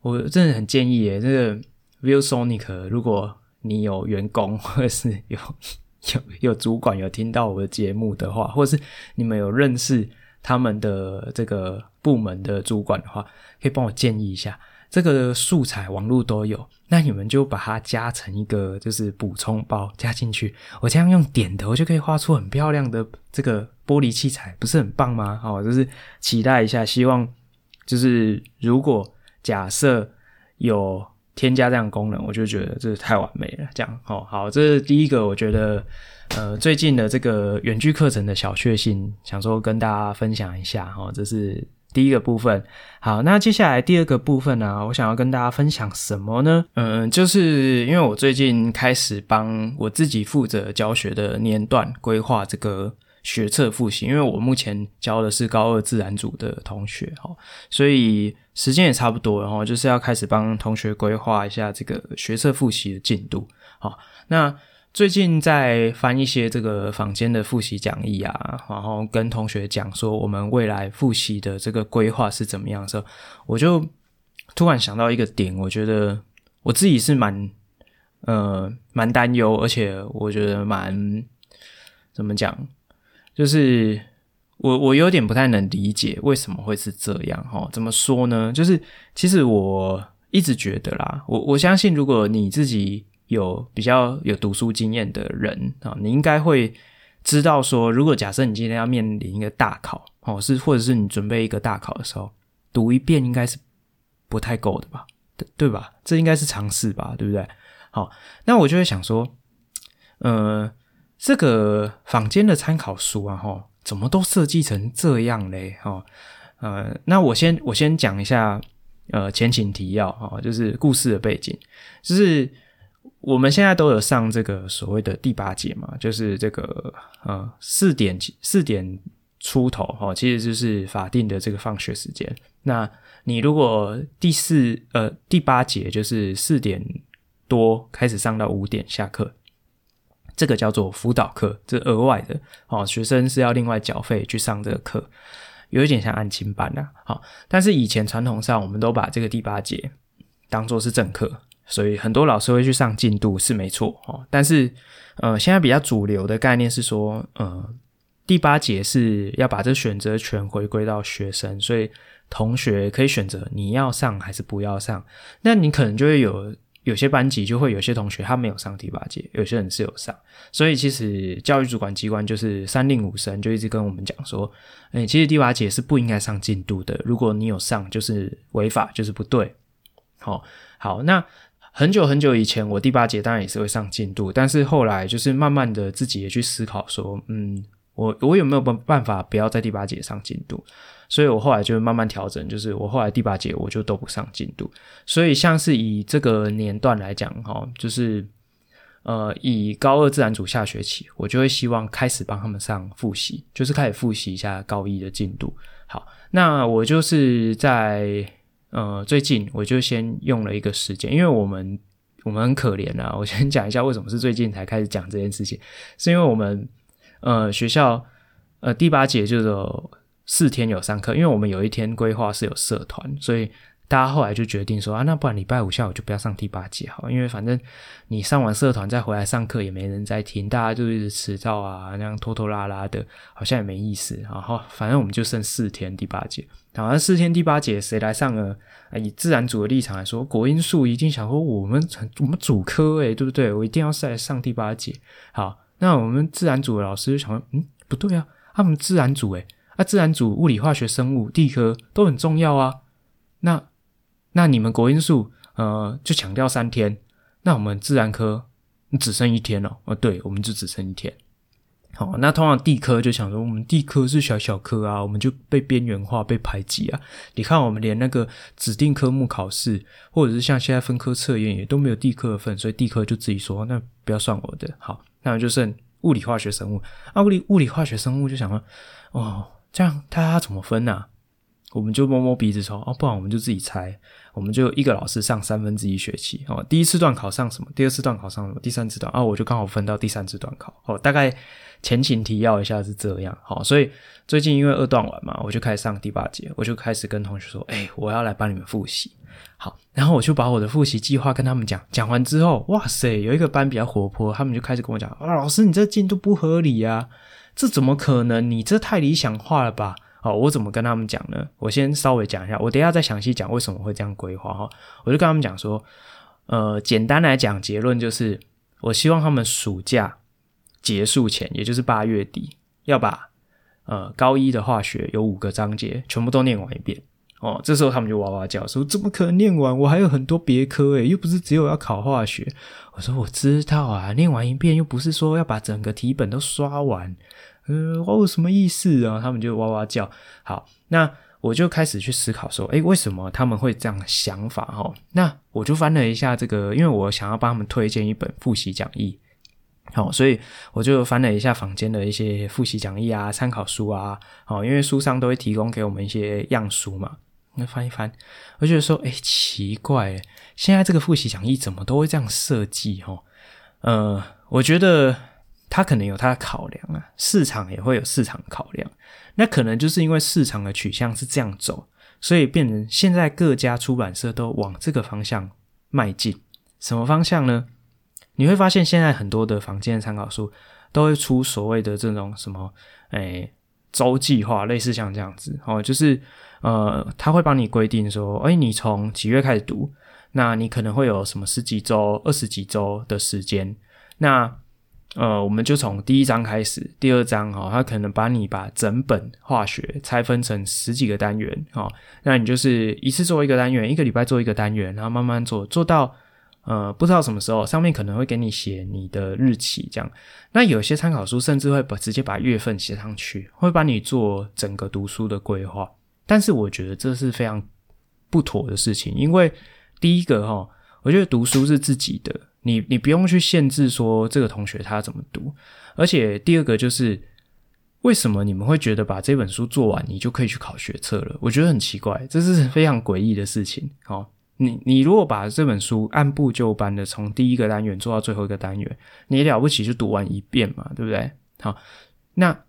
我真的很建议耶，这个 ViewSonic，如果你有员工或者是有有有主管有听到我的节目的话，或者是你们有认识他们的这个部门的主管的话，可以帮我建议一下。这个素材网络都有，那你们就把它加成一个就是补充包加进去。我这样用点的，我就可以画出很漂亮的这个玻璃器材，不是很棒吗？好，就是期待一下，希望就是如果假设有添加这样功能，我就觉得这是太完美了。这样，好好，这是第一个，我觉得呃最近的这个远距课程的小确幸，想说跟大家分享一下哈，这是。第一个部分，好，那接下来第二个部分呢，我想要跟大家分享什么呢？嗯，就是因为我最近开始帮我自己负责教学的年段规划这个学测复习，因为我目前教的是高二自然组的同学，哈，所以时间也差不多，然后就是要开始帮同学规划一下这个学测复习的进度，好，那。最近在翻一些这个坊间的复习讲义啊，然后跟同学讲说我们未来复习的这个规划是怎么样的时候，我就突然想到一个点，我觉得我自己是蛮呃蛮担忧，而且我觉得蛮怎么讲，就是我我有点不太能理解为什么会是这样哈？怎么说呢？就是其实我一直觉得啦，我我相信如果你自己。有比较有读书经验的人啊，你应该会知道说，如果假设你今天要面临一个大考，哦，是或者是你准备一个大考的时候，读一遍应该是不太够的吧？对对吧？这应该是常识吧？对不对？好，那我就会想说，呃，这个坊间的参考书啊，哈，怎么都设计成这样嘞？哦，呃，那我先我先讲一下，呃，前情提要哈，就是故事的背景，就是我们现在都有上这个所谓的第八节嘛，就是这个呃四点四点出头哈，其实就是法定的这个放学时间。那你如果第四呃第八节就是四点多开始上到五点下课。这个叫做辅导课，这额外的哦，学生是要另外缴费去上这个课，有一点像案情班啦。好，但是以前传统上，我们都把这个第八节当做是正课，所以很多老师会去上进度是没错哦。但是呃，现在比较主流的概念是说，呃，第八节是要把这选择权回归到学生，所以同学可以选择你要上还是不要上。那你可能就会有。有些班级就会有些同学他没有上第八节，有些人是有上，所以其实教育主管机关就是三令五申，就一直跟我们讲说，诶，其实第八节是不应该上进度的，如果你有上就是违法，就是不对。好，好，那很久很久以前我第八节当然也是会上进度，但是后来就是慢慢的自己也去思考说，嗯，我我有没有办办法不要在第八节上进度？所以我后来就慢慢调整，就是我后来第八节我就都不上进度。所以像是以这个年段来讲，哈，就是呃，以高二自然组下学期，我就会希望开始帮他们上复习，就是开始复习一下高一的进度。好，那我就是在呃最近我就先用了一个时间，因为我们我们很可怜啊，我先讲一下为什么是最近才开始讲这件事情，是因为我们呃学校呃第八节就是。四天有上课，因为我们有一天规划是有社团，所以大家后来就决定说啊，那不然礼拜五下午就不要上第八节好，因为反正你上完社团再回来上课也没人在听，大家就一直迟到啊，那样拖拖拉拉的，好像也没意思。然后反正我们就剩四天第八节，好，那四天第八节谁来上呢？以自然组的立场来说，国英数一定想说我们我们主科诶，对不对？我一定要来上第八节。好，那我们自然组的老师就想说，嗯，不对啊，他们自然组诶。啊、自然组、物理、化学、生物、地科都很重要啊。那那你们国英数呃就强调三天，那我们自然科你只剩一天了。哦，对，我们就只剩一天。好，那通常地科就想说，我们地科是小小科啊，我们就被边缘化、被排挤啊。你看，我们连那个指定科目考试，或者是像现在分科测验，也都没有地科的份，所以地科就自己说，那不要算我的。好，那就剩物理、化学、生物。啊，物理、物理、化学、生物就想说，哦。这样他怎么分呢、啊？我们就摸摸鼻子说哦，不然我们就自己猜，我们就一个老师上三分之一学期哦。第一次段考上什么？第二次段考上什么？第三次段啊，我就刚好分到第三次段考哦。大概前情提要一下是这样好，所以最近因为二段完嘛，我就开始上第八节，我就开始跟同学说，哎，我要来帮你们复习。好，然后我就把我的复习计划跟他们讲，讲完之后，哇塞，有一个班比较活泼，他们就开始跟我讲啊，老师你这进度不合理啊。这怎么可能？你这太理想化了吧？好，我怎么跟他们讲呢？我先稍微讲一下，我等一下再详细讲为什么会这样规划哈。我就跟他们讲说，呃，简单来讲，结论就是，我希望他们暑假结束前，也就是八月底，要把呃高一的化学有五个章节全部都念完一遍。哦，这时候他们就哇哇叫说：“怎么可能念完？我还有很多别科诶，又不是只有要考化学。”我说：“我知道啊，念完一遍又不是说要把整个题本都刷完。”呃，我有什么意思啊？他们就哇哇叫。好，那我就开始去思考说：“诶，为什么他们会这样想法？”哈，那我就翻了一下这个，因为我想要帮他们推荐一本复习讲义。好，所以我就翻了一下房间的一些复习讲义啊、参考书啊。好，因为书上都会提供给我们一些样书嘛。那翻一翻，我觉得说，哎，奇怪，现在这个复习讲义怎么都会这样设计？哈，呃，我觉得他可能有他的考量啊，市场也会有市场考量。那可能就是因为市场的取向是这样走，所以变成现在各家出版社都往这个方向迈进。什么方向呢？你会发现现在很多的房间参考书都会出所谓的这种什么，哎，周计划，类似像这样子，哦，就是。呃，他会帮你规定说，哎，你从几月开始读？那你可能会有什么十几周、二十几周的时间。那呃，我们就从第一章开始，第二章哈，他可能把你把整本化学拆分成十几个单元，哈，那你就是一次做一个单元，一个礼拜做一个单元，然后慢慢做，做到呃，不知道什么时候，上面可能会给你写你的日期，这样。那有些参考书甚至会把直接把月份写上去，会帮你做整个读书的规划。但是我觉得这是非常不妥的事情，因为第一个齁，我觉得读书是自己的，你你不用去限制说这个同学他怎么读。而且第二个就是，为什么你们会觉得把这本书做完，你就可以去考学测了？我觉得很奇怪，这是非常诡异的事情。齁。你你如果把这本书按部就班的从第一个单元做到最后一个单元，你了不起就读完一遍嘛，对不对？好，那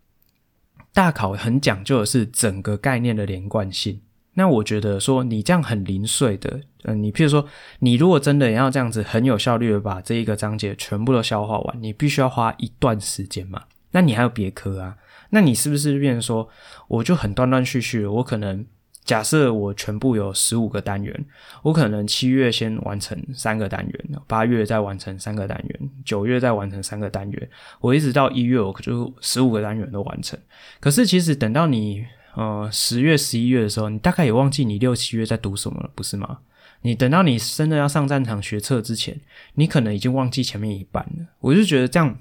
大考很讲究的是整个概念的连贯性。那我觉得说你这样很零碎的，嗯、你譬如说你如果真的要这样子很有效率的把这一个章节全部都消化完，你必须要花一段时间嘛。那你还有别科啊？那你是不是变成说我就很断断续续，我可能。假设我全部有十五个单元，我可能七月先完成三个单元，八月再完成三个单元，九月再完成三个单元，我一直到一月，我就十五个单元都完成。可是其实等到你呃十月、十一月的时候，你大概也忘记你六七月在读什么了，不是吗？你等到你真的要上战场学测之前，你可能已经忘记前面一半了。我就觉得这样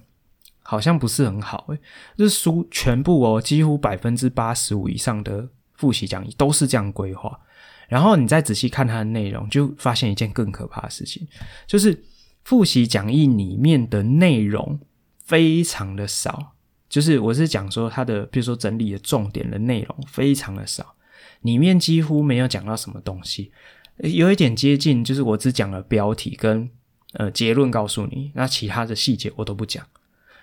好像不是很好诶，就是书全部哦，几乎百分之八十五以上的。复习讲义都是这样规划，然后你再仔细看它的内容，就发现一件更可怕的事情，就是复习讲义里面的内容非常的少。就是我是讲说它的，比如说整理的重点的内容非常的少，里面几乎没有讲到什么东西，有一点接近，就是我只讲了标题跟呃结论告诉你，那其他的细节我都不讲，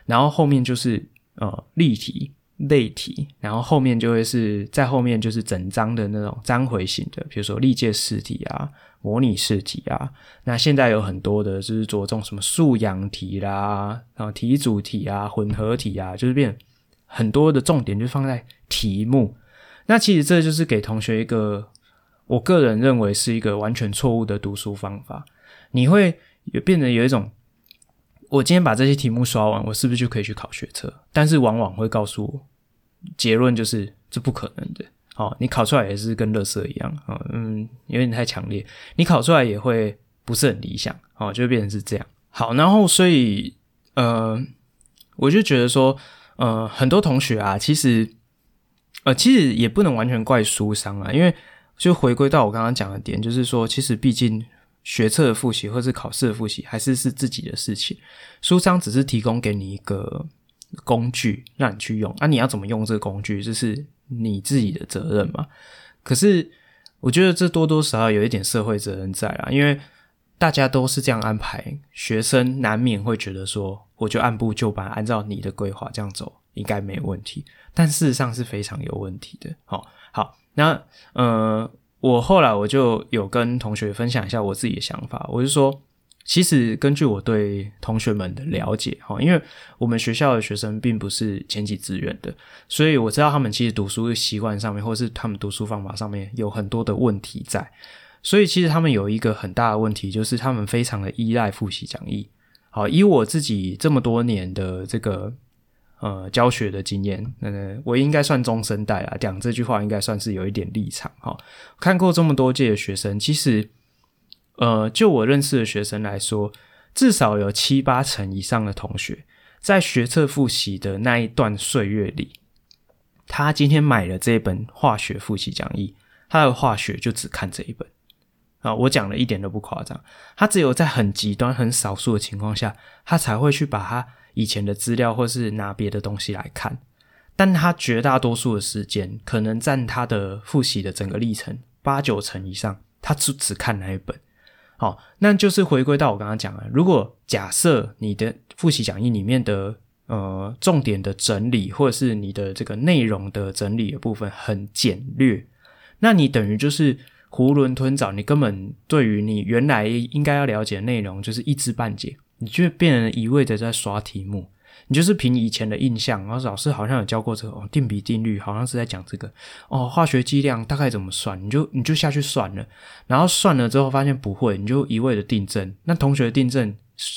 然后后面就是呃例题。类题，然后后面就会是在后面就是整章的那种章回型的，比如说历届试题啊、模拟试题啊。那现在有很多的就是着重什么素养题啦，然后题组题啊、混合题啊，就是变很多的重点就放在题目。那其实这就是给同学一个，我个人认为是一个完全错误的读书方法。你会有变得有一种。我今天把这些题目刷完，我是不是就可以去考学测？但是往往会告诉我，结论就是这不可能的。哦，你考出来也是跟垃圾一样，哦，嗯，有点太强烈，你考出来也会不是很理想，哦，就变成是这样。好，然后所以，呃，我就觉得说，呃，很多同学啊，其实，呃，其实也不能完全怪书商啊，因为就回归到我刚刚讲的点，就是说，其实毕竟。学测的复习或是考试的复习，还是是自己的事情。书商只是提供给你一个工具，让你去用。那、你要怎么用这个工具，就是你自己的责任嘛？可是我觉得这多多少少有一点社会责任在啦，因为大家都是这样安排，学生难免会觉得说，我就按部就班，按照你的规划这样走，应该没问题。但事实上是非常有问题的。好，好，那呃。我后来我就有跟同学分享一下我自己的想法，我就说，其实根据我对同学们的了解，哈，因为我们学校的学生并不是前几志愿的，所以我知道他们其实读书习惯上面，或是他们读书方法上面有很多的问题在，所以其实他们有一个很大的问题，就是他们非常的依赖复习讲义。好，以我自己这么多年的这个。呃，教学的经验，呃，我应该算中生代啦，讲这句话应该算是有一点立场哈。看过这么多届的学生，其实，呃，就我认识的学生来说，至少有七八成以上的同学，在学测复习的那一段岁月里，他今天买了这一本化学复习讲义，他的化学就只看这一本啊。我讲的一点都不夸张，他只有在很极端、很少数的情况下，他才会去把他。以前的资料，或是拿别的东西来看，但他绝大多数的时间，可能占他的复习的整个历程八九成以上，他只只看那一本。好，那就是回归到我刚刚讲的，如果假设你的复习讲义里面的呃重点的整理，或者是你的这个内容的整理的部分很简略，那你等于就是囫囵吞枣，你根本对于你原来应该要了解的内容，就是一知半解。你就变成一味的在刷题目，你就是凭以前的印象，然后老师好像有教过这个哦，定比定律，好像是在讲这个哦，化学剂量大概怎么算，你就你就下去算了，然后算了之后发现不会，你就一味的订正。那同学订正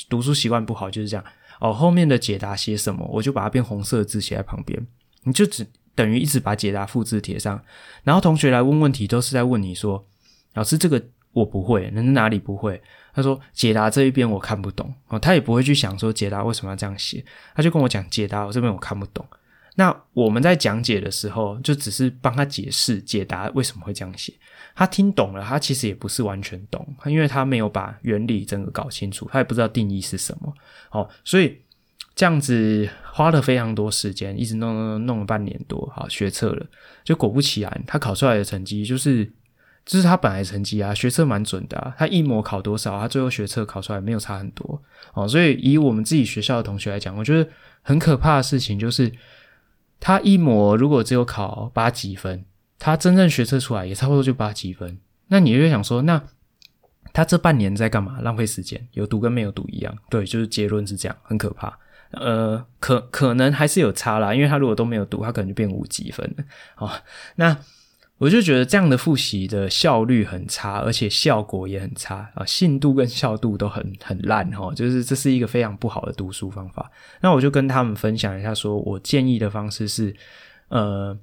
读书习惯不好就是这样哦，后面的解答写什么，我就把它变红色字写在旁边，你就只等于一直把解答复制贴上，然后同学来问问题都是在问你说，老师这个我不会，那哪里不会？他说解答这一边我看不懂哦，他也不会去想说解答为什么要这样写，他就跟我讲解答我这边我看不懂。那我们在讲解的时候，就只是帮他解释解答为什么会这样写。他听懂了，他其实也不是完全懂，因为他没有把原理整个搞清楚，他也不知道定义是什么。好，所以这样子花了非常多时间，一直弄弄弄了半年多，好学测了，就果不其然，他考出来的成绩就是，就是他本来成绩啊，学测蛮准的，他一模考多少，他最后学测考出来没有差很多。哦，所以以我们自己学校的同学来讲，我觉得很可怕的事情就是。他一模如果只有考八几分，他真正学测出来也差不多就八几分。那你就想说，那他这半年在干嘛？浪费时间，有读跟没有读一样。对，就是结论是这样，很可怕。呃，可可能还是有差啦，因为他如果都没有读，他可能就变五几分了。哦，那。我就觉得这样的复习的效率很差，而且效果也很差啊，信度跟效度都很很烂哈，就是这是一个非常不好的读书方法。那我就跟他们分享一下，说我建议的方式是，呃，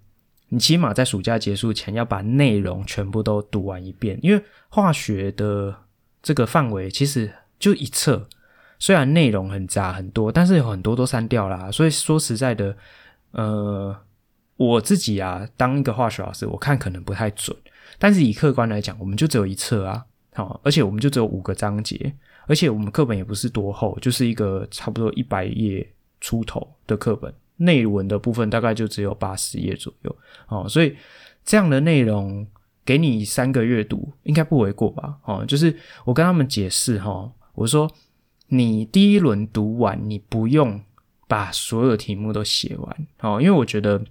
你起码在暑假结束前要把内容全部都读完一遍，因为化学的这个范围其实就一册，虽然内容很杂很多，但是有很多都删掉啦，所以说实在的，呃。我自己啊，当一个化学老师，我看可能不太准，但是以客观来讲，我们就只有一册啊，好，而且我们就只有五个章节，而且我们课本也不是多厚，就是一个差不多一百页出头的课本，内文的部分大概就只有八十页左右，哦，所以这样的内容给你三个月读，应该不为过吧？哦，就是我跟他们解释哈，我说你第一轮读完，你不用把所有题目都写完，哦，因为我觉得。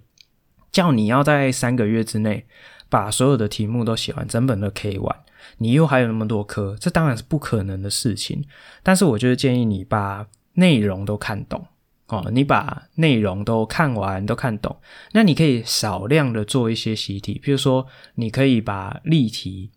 叫你要在三个月之内把所有的题目都写完，整本都 K 完，你又还有那么多科，这当然是不可能的事情。但是我就是建议你把内容都看懂哦，你把内容都看完，都看懂，那你可以少量的做一些习题，比如说你可以把例题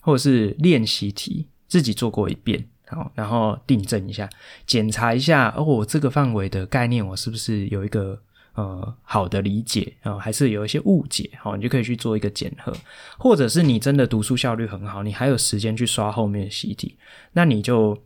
或者是练习题自己做过一遍，好，然后订正一下，检查一下哦，我这个范围的概念我是不是有一个。呃，好的理解啊、还是有一些误解，好、哦，你就可以去做一个检核，或者是你真的读书效率很好，你还有时间去刷后面习题，那你就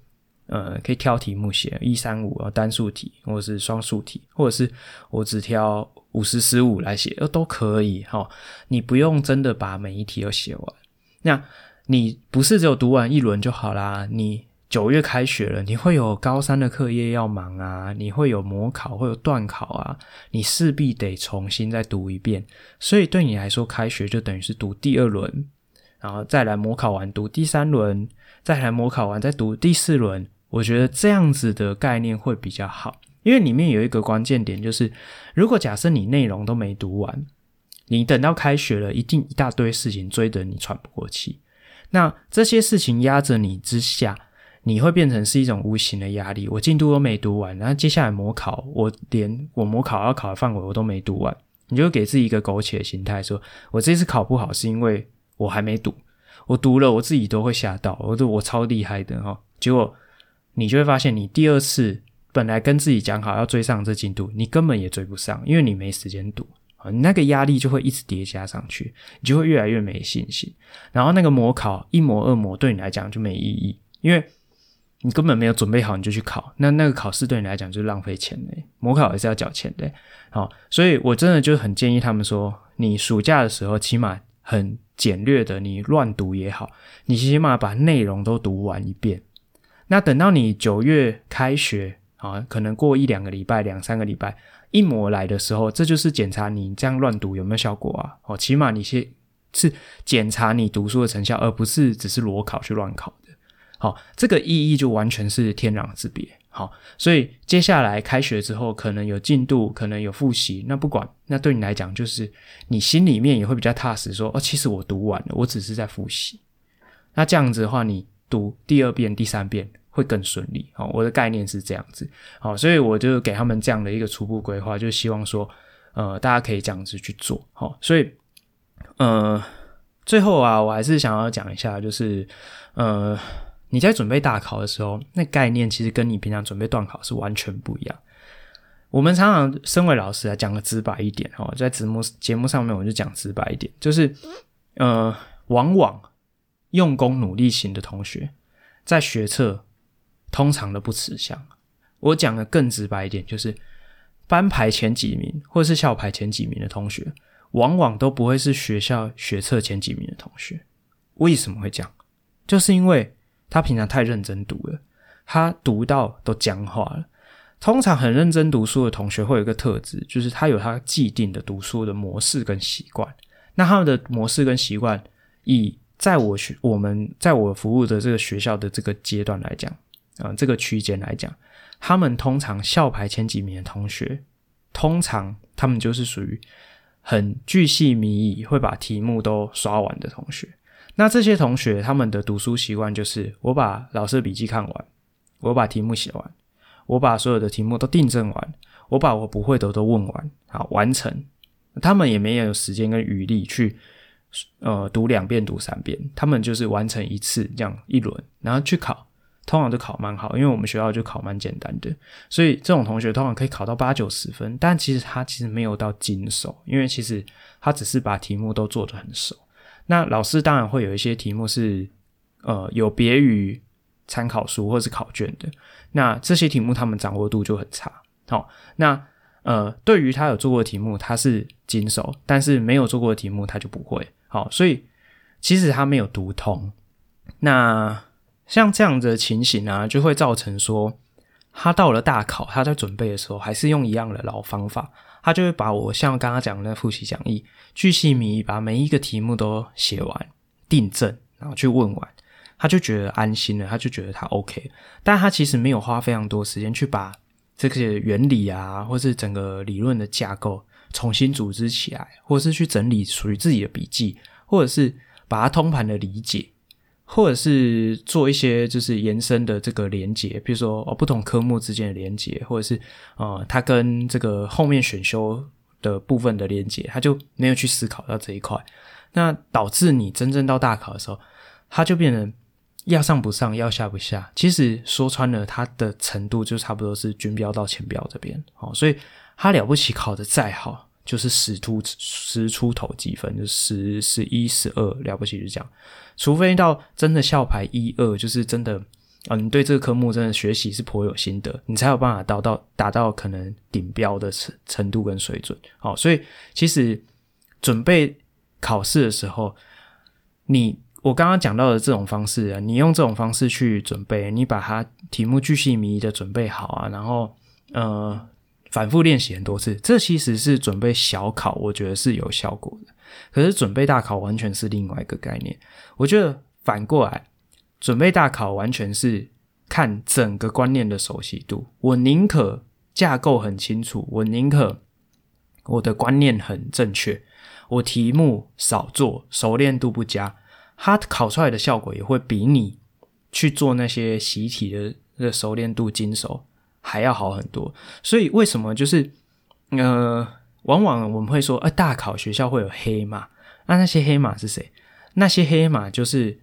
呃可以挑题目写一三五啊单数题，或者是双数题，或者是我只挑五十十五来写，呃都可以哈、哦，你不用真的把每一题都写完，那你不是只有读完一轮就好啦，你。九月开学了，你会有高三的课业要忙啊，你会有模考，会有段考啊，你势必得重新再读一遍。所以对你来说，开学就等于是读第二轮，然后再来模考完读第三轮，再来模考完再读第四轮。我觉得这样子的概念会比较好，因为里面有一个关键点，就是如果假设你内容都没读完，你等到开学了，一定一大堆事情追得你喘不过气。那这些事情压着你之下。你会变成是一种无形的压力。我进度都没读完，然后接下来模考，我连我模考要考的范围我都没读完，你就给自己一个苟且的心态，说我这次考不好是因为我还没读，我读了我自己都会吓到，我说我超厉害的哈。结果你就会发现，你第二次本来跟自己讲好要追上这进度，你根本也追不上，因为你没时间读啊，你那个压力就会一直叠加上去，你就会越来越没信心。然后那个模考一模二模对你来讲就没意义，因为。你根本没有准备好，你就去考，那那个考试对你来讲就是浪费钱嘞。模考也是要缴钱的，好，所以我真的就很建议他们说，你暑假的时候起码很简略的，你乱读也好，你起码把内容都读完一遍。那等到你九月开学啊，可能过一两个礼拜、两三个礼拜，一模来的时候，这就是检查你这样乱读有没有效果啊。哦，起码你先是检查你读书的成效，而不是只是裸考去乱考。好，这个意义就完全是天壤之别。好，所以接下来开学之后，可能有进度，可能有复习，那不管，那对你来讲，就是你心里面也会比较踏实，说，哦，其实我读完了，我只是在复习。那这样子的话，你读第二遍、第三遍会更顺利。好，我的概念是这样子。好，所以我就给他们这样的一个初步规划，就希望说，呃，大家可以这样子去做。好，所以，呃，最后啊，我还是想要讲一下，就是，呃。你在准备大考的时候，那概念其实跟你平常准备段考是完全不一样。我们常常身为老师啊，讲的直白一点哦，在节目节目上面我就讲直白一点，就是呃，往往用功努力型的同学，在学测通常都不吃香。我讲的更直白一点，就是班排前几名或是校排前几名的同学，往往都不会是学校学测前几名的同学。为什么会这样？就是因为他平常太认真读了，他读到都僵化了。通常很认真读书的同学会有一个特质，就是他有他既定的读书的模式跟习惯。那他们的模式跟习惯，以在我学我们在我服务的这个学校的这个阶段来讲，啊、这个区间来讲，他们通常校排前几名的同学，通常他们就是属于很巨细靡遗，会把题目都刷完的同学。那这些同学他们的读书习惯就是，我把老师的笔记看完，我把题目写完，我把所有的题目都订正完，我把我不会的都问完，好，完成。他们也没有时间跟余力去，呃，读两遍、读三遍，他们就是完成一次这样一轮，然后去考，通常都考蛮好，因为我们学校就考蛮简单的，所以这种同学通常可以考到八九十分，但其实他其实没有到精熟，因为其实他只是把题目都做得很熟。那老师当然会有一些题目是，呃，有别于参考书或是考卷的，那这些题目他们掌握度就很差。好，那。呃，对于他有做过的题目，他是精手；但是没有做过的题目，他就不会。好，所以其实他没有读通。那像这样的情形啊，就会造成说，他到了大考，他在准备的时候，还是用一样的老方法，他就会把我像刚刚讲的那复习讲义，巨细靡遗，把每一个题目都写完、订正，然后去问完，他就觉得安心了，他就觉得他 OK。但他其实没有花非常多时间去把。这些原理啊，或是整个理论的架构重新组织起来，或者是去整理属于自己的笔记，或者是把它通盘的理解，或者是做一些就是延伸的这个连接，比如说哦不同科目之间的连接，或者是呃它跟这个后面选修的部分的连接，他就没有去思考到这一块，那导致你真正到大考的时候，它就变成。要上不上，要下不下，其实说穿了，他的程度就差不多是均标到前标这边，哦，所以他了不起，考得再好，就是十出十出头几分，就十、十一、十二，了不起就这样。除非到真的校排一二，就是真的，啊，你对这个科目真的学习是颇有心得，你才有办法达到达到可能顶标的程程度跟水准。好，所以其实准备考试的时候，你。我刚刚讲到的这种方式啊，你用这种方式去准备，你把它题目巨细靡遗的准备好啊，然后呃反复练习很多次，这其实是准备小考，我觉得是有效果的。可是准备大考完全是另外一个概念。我觉得反过来，准备大考完全是看整个观念的熟悉度。我宁可架构很清楚，我宁可我的观念很正确，我题目少做，熟练度不佳。它考出来的效果也会比你去做那些习题的那个熟练度精熟还要好很多。所以为什么就是呃，往往我们会说，哎、呃，大考学校会有黑马，那那些黑马是谁？那些黑马就是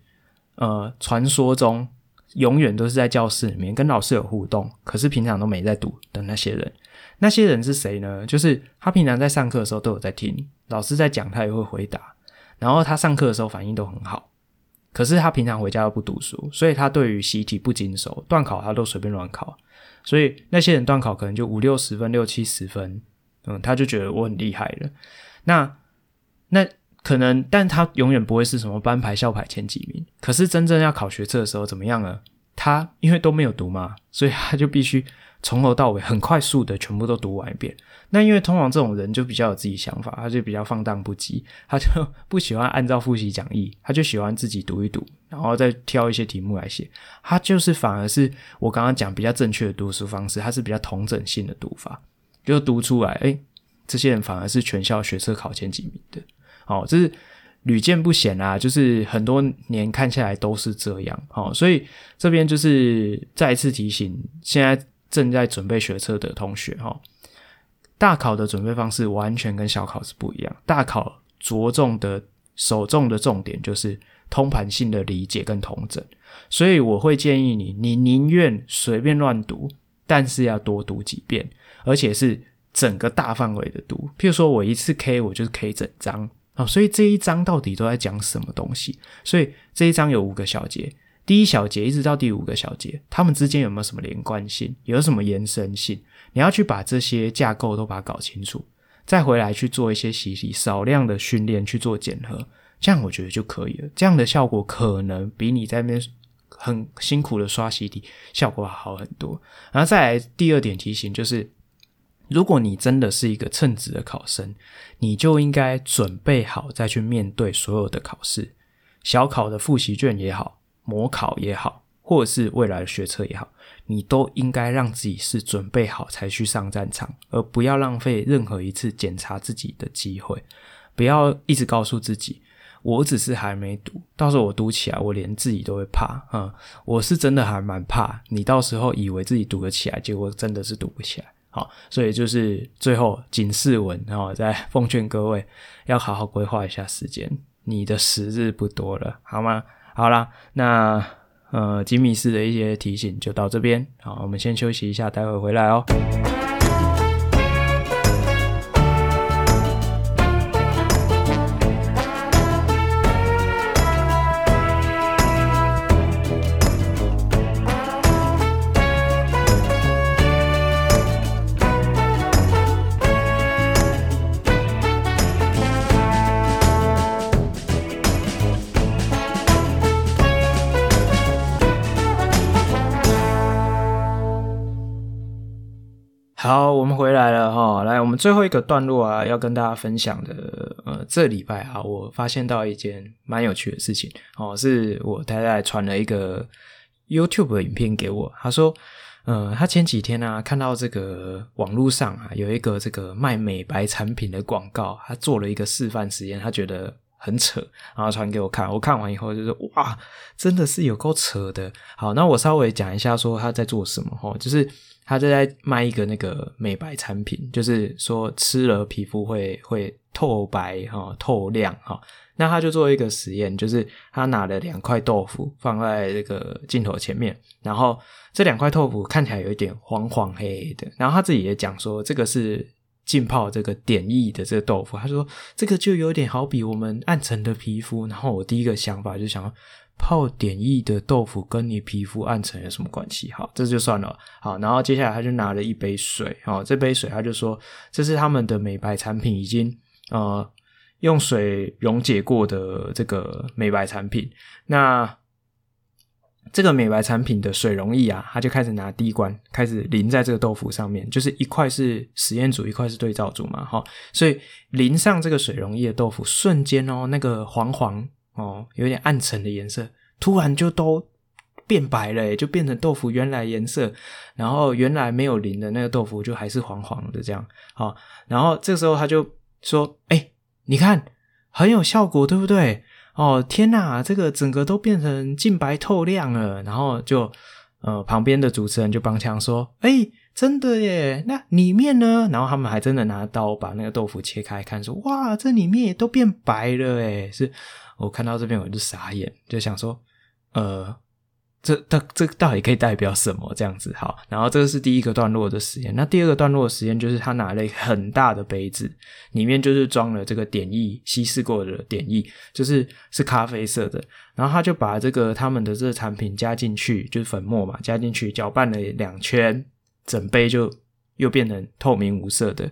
呃，传说中永远都是在教室里面跟老师有互动，可是平常都没在读的那些人。那些人是谁呢？就是他平常在上课的时候都有在听老师在讲，他也会回答。然后他上课的时候反应都很好，可是他平常回家又不读书，所以他对于习题不精熟，段考他都随便乱考，所以那些人段考可能就五六十分、六七十分，嗯，他就觉得我很厉害了。那那可能，但他永远不会是什么班排、校排前几名。可是真正要考学测的时候怎么样呢？他因为都没有读嘛，所以他就必须。从头到尾很快速的全部都读完一遍。那因为通常这种人就比较有自己想法，他就比较放荡不羁，他就不喜欢按照复习讲义，他就喜欢自己读一读，然后再挑一些题目来写。他就是反而是我刚刚讲比较正确的读书方式，他是比较同整性的读法，就读出来，诶，这些人反而是全校学测考前几名的。好，这是屡见不鲜啊，就是很多年看下来都是这样。好，所以这边就是再一次提醒现在。正在准备学测的同学哈，大考的准备方式完全跟小考是不一样。大考着重的、首重的重点就是通盘性的理解跟统整，所以我会建议你，你宁愿随便乱读，但是要多读几遍，而且是整个大范围的读。譬如说我一次 K，我就是 K 整章，哦，所以这一章到底都在讲什么东西？所以这一章有五个小节，第一小节一直到第五个小节，它们之间有没有什么连贯性？有什么延伸性？你要去把这些架构都把它搞清楚，再回来去做一些习题，少量的训练去做检核，这样我觉得就可以了。这样的效果可能比你在那边很辛苦的刷习题效果好很多。然后再来第二点提醒就是。如果你真的是一个称职的考生，你就应该准备好再去面对所有的考试，小考的复习卷也好，模考也好，或者是未来的学测也好，你都应该让自己是准备好才去上战场，而不要浪费任何一次检查自己的机会。不要一直告诉自己，我只是还没读，到时候我读起来，我连自己都会怕。嗯，我是真的还蛮怕，你到时候以为自己读得起来，结果真的是读不起来。好，所以就是最后警示文，然后再奉劝各位要好好规划一下时间，你的时日不多了，好吗？好啦，那呃吉米斯的一些提醒就到这边，好，我们先休息一下，待会回来哦。我们最后一个段落啊，要跟大家分享的，呃，这礼拜啊，我发现到一件蛮有趣的事情哦，是我太太传了一个 YouTube 的影片给我。她说，呃，她前几天啊，看到这个网络上啊，有一个这个卖美白产品的广告，她做了一个示范实验，她觉得很扯，然后传给我看。我看完以后就说，哇，真的是有够扯的。好，那我稍微讲一下，说她在做什么哈，就是。他就在卖一个那个美白产品，就是说吃了皮肤会会透白哈、透亮哈。那他就做一个实验，就是他拿了两块豆腐放在这个镜头前面，然后这两块豆腐看起来有一点黄黄黑黑的。然后他自己也讲说，这个是浸泡这个碘液的这个豆腐。他说这个就有点好比我们暗沉的皮肤。然后我第一个想法就想。泡碘液的豆腐跟你皮肤暗沉有什么关系？好，这就算了。好，然后接下来他就拿了一杯水，哦，这杯水他就说这是他们的美白产品，已经呃用水溶解过的这个美白产品。那这个美白产品的水溶液啊，他就开始拿滴管开始淋在这个豆腐上面，就是一块是实验组，一块是对照组嘛，哈，所以淋上这个水溶液的豆腐，瞬间哦，那个黄黄。哦，有点暗沉的颜色，突然就都变白了，就变成豆腐原来颜色。然后原来没有淋的那个豆腐就还是黄黄的这样。好，然后这时候他就说：“哎，你看，很有效果，对不对？哦，天哪，这个整个都变成净白透亮了。”然后就呃，旁边的主持人就帮腔说：“哎。”真的耶，那里面呢？然后他们还真的拿刀把那个豆腐切开看，说：“哇，这里面也都变白了诶。”是我看到这边我就傻眼，就想说：“呃，这这这到底可以代表什么？”这样子好。然后这个是第一个段落的实验。那第二个段落的实验就是他拿了一个很大的杯子，里面就是装了这个碘液，稀释过的碘液，就是是咖啡色的。然后他就把这个他们的这个产品加进去，就是粉末嘛，加进去搅拌了两圈。整杯就又变成透明无色的。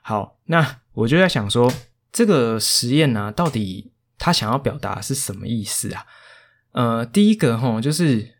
好，那我就在想说，这个实验呢、到底他想要表达是什么意思啊？呃，第一个哈，就是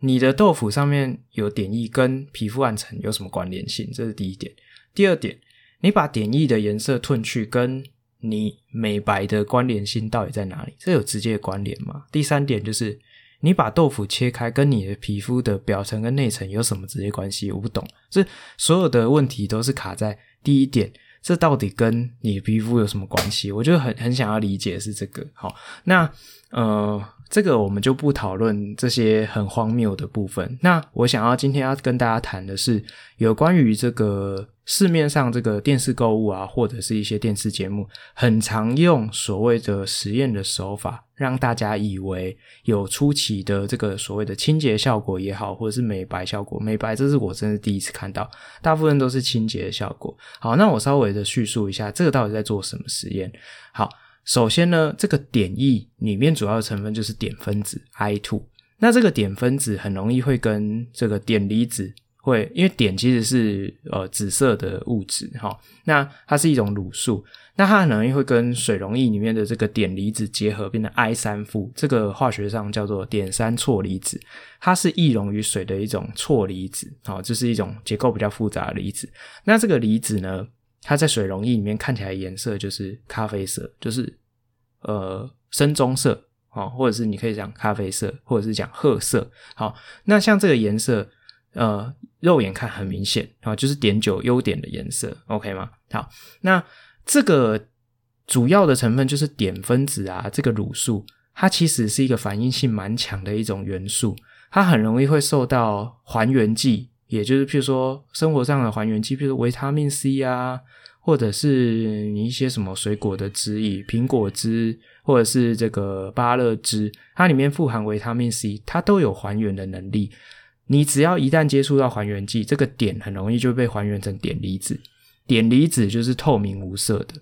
你的豆腐上面有碘液，跟皮肤暗沉有什么关联性？这是第一点。第二点，你把碘液的颜色褪去，跟你美白的关联性到底在哪里？这有直接的关联吗？第三点就是。你把豆腐切开，跟你的皮肤的表层跟内层有什么直接关系？我不懂，这所有的问题都是卡在第一点，这到底跟你皮肤有什么关系？我就很很想要理解是这个。好，那呃，这个我们就不讨论这些很荒谬的部分。那我想要今天要跟大家谈的是有关于这个。市面上这个电视购物啊，或者是一些电视节目，很常用所谓的实验的手法，让大家以为有初期的这个所谓的清洁效果也好，或者是美白效果。美白，这是我真的第一次看到，大部分都是清洁的效果。好，那我稍微的叙述一下，这个到底在做什么实验？好，首先呢，这个碘液里面主要的成分就是碘分子 I2，那这个碘分子很容易会跟这个碘离子。会，因为碘其实是呃紫色的物质，哈，那它是一种卤素，那它很容易会跟水溶液里面的这个碘离子结合，变成 I 三负，这个化学上叫做碘三错离子，它是易溶于水的一种错离子，好，这是一种结构比较复杂的离子。那这个离子呢，它在水溶液里面看起来颜色就是咖啡色，就是呃深棕色，哦，或者是你可以讲咖啡色，或者是讲褐色，好，那像这个颜色。呃，肉眼看很明显啊，就是碘酒优点的颜色，OK 吗？好，那这个主要的成分就是碘分子啊，这个卤素，它其实是一个反应性蛮强的一种元素，它很容易会受到还原剂，也就是譬如说生活上的还原剂，譬如维他命 C 啊，或者是你一些什么水果的汁液，苹果汁，或者是这个芭乐汁，它里面富含维他命 C，它都有还原的能力。你只要一旦接触到还原剂，这个碘很容易就被还原成碘离子。碘离子就是透明无色的，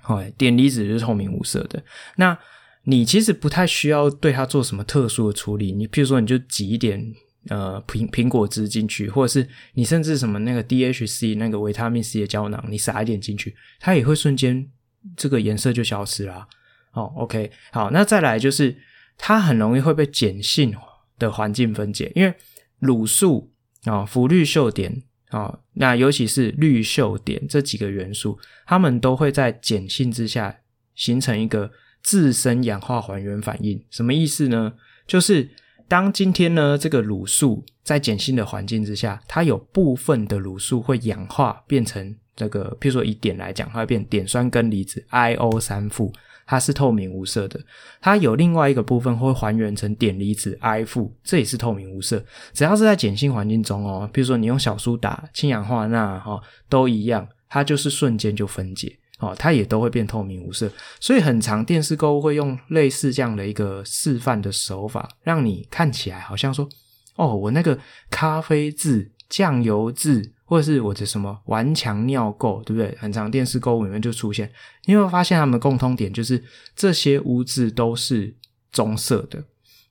好，碘离子就是透明无色的。那你其实不太需要对它做什么特殊的处理。你譬如说，你就挤一点呃苹苹果汁进去，或者是你甚至什么那个 DHC 那个维他命 C 的胶囊，你撒一点进去，它也会瞬间这个颜色就消失啦。哦，OK，好，那再来就是它很容易会被碱性的环境分解，因为卤素啊、氟氯溴碘啊，那尤其是氯溴碘这几个元素，它们都会在碱性之下形成一个自身氧化还原反应。什么意思呢？就是当今天呢，这个卤素在碱性的环境之下，它有部分的卤素会氧化变成这个，譬如说以碘来讲，它会变碘酸根离子 IO 三负。它是透明无色的，它有另外一个部分会还原成碘离子 I 负，这也是透明无色。只要是在碱性环境中哦，比如说你用小苏打、氢氧化钠哈，都一样，它就是瞬间就分解哦，它也都会变透明无色。所以很常电视购物会用类似这样的一个示范的手法，让你看起来好像说，哦，我那个咖啡渍、酱油渍。或者是我的什么顽强尿垢，对不对？很常电视购物里面就出现，你会发现它们共通点就是这些污渍都是棕色的。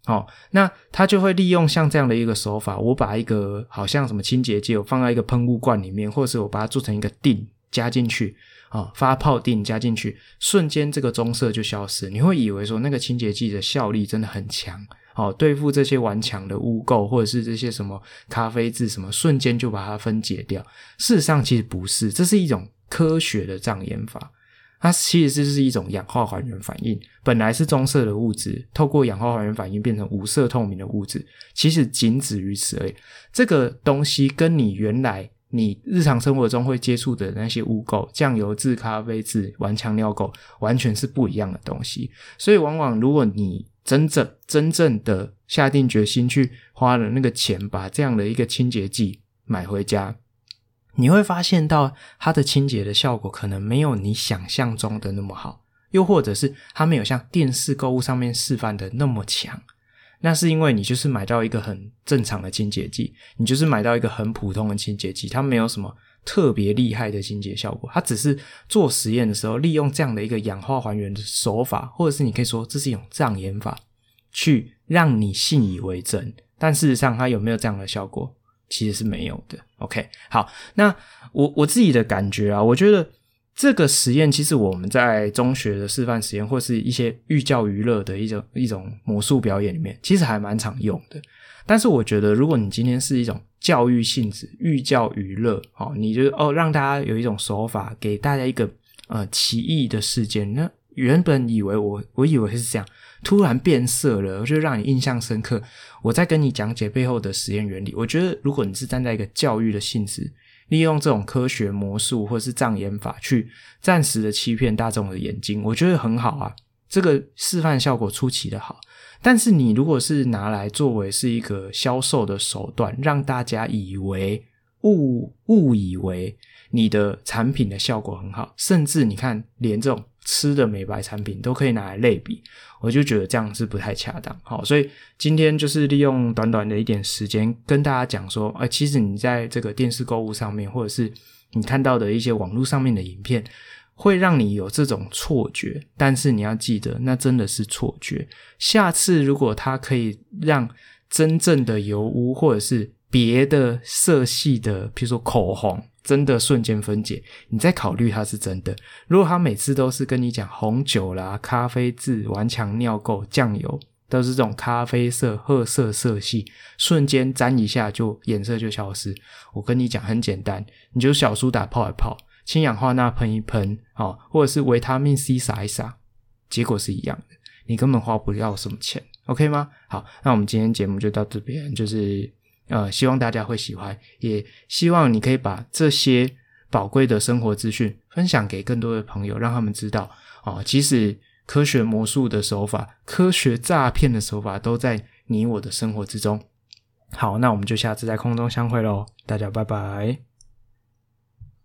好，那它就会利用像这样的一个手法，我把一个好像什么清洁剂，我放在一个喷雾罐里面，或者是我把它做成一个錠加进去，啊，发泡錠加进去，瞬间这个棕色就消失。你会以为说那个清洁剂的效力真的很强。好，对付这些顽强的污垢，或者是这些什么咖啡渍什么，瞬间就把它分解掉。事实上，其实不是，这是一种科学的障眼法。它其实是一种氧化还原反应，本来是棕色的物质，透过氧化还原反应变成无色透明的物质，其实仅止于此而已。这个东西跟你原来你日常生活中会接触的那些污垢，酱油渍、咖啡渍、顽强尿垢，完全是不一样的东西。所以，往往如果你真正真正的下定决心去花了那个钱，把这样的一个清洁剂买回家，你会发现到它的清洁的效果可能没有你想象中的那么好，又或者是它没有像电视购物上面示范的那么强。那是因为你就是买到一个很正常的清洁剂，你就是买到一个很普通的清洁剂，它没有什么特别厉害的清洁效果，它只是做实验的时候利用这样的一个氧化还原的手法，或者是你可以说这是一种障眼法，去让你信以为真。但事实上，它有没有这样的效果，其实是没有的。OK，好，那我我自己的感觉啊，我觉得这个实验其实我们在中学的示范实验，或是一些寓教于乐的一种一种魔术表演里面，其实还蛮常用的。但是我觉得，如果你今天是一种教育性质、寓教于乐，哦，你就哦让大家有一种手法，给大家一个呃奇异的事件。那原本以为我我以为是这样，突然变色了，就让你印象深刻。我在跟你讲解背后的实验原理。我觉得，如果你是站在一个教育的性质，利用这种科学魔术或是障眼法去暂时的欺骗大众的眼睛，我觉得很好啊。这个示范效果出奇的好。但是你如果是拿来作为是一个销售的手段，让大家以为误误以为你的产品的效果很好，甚至你看连这种吃的美白产品都可以拿来类比，我就觉得这样是不太恰当。好，所以今天就是利用短短的一点时间跟大家讲说，哎，其实你在这个电视购物上面，或者是你看到的一些网络上面的影片。会让你有这种错觉，但是你要记得，那真的是错觉。下次如果它可以让真正的油污或者是别的色系的，比如说口红，真的瞬间分解，你再考虑它是真的。如果它每次都是跟你讲红酒啦、咖啡渍、顽强尿垢、酱油，都是这种咖啡色、褐色色系，瞬间沾一下就颜色就消失。我跟你讲很简单，你就小苏打泡一泡。氢氧化钠喷一喷，哦，或者是维他命 C 撒一撒，结果是一样的，你根本花不了什么钱，OK 吗？好，那我们今天节目就到这边，就是呃，希望大家会喜欢，也希望你可以把这些宝贵的生活资讯分享给更多的朋友，让他们知道，哦，即使科学魔术的手法、科学诈骗的手法都在你我的生活之中。好，那我们就下次在空中相会喽，大家拜拜。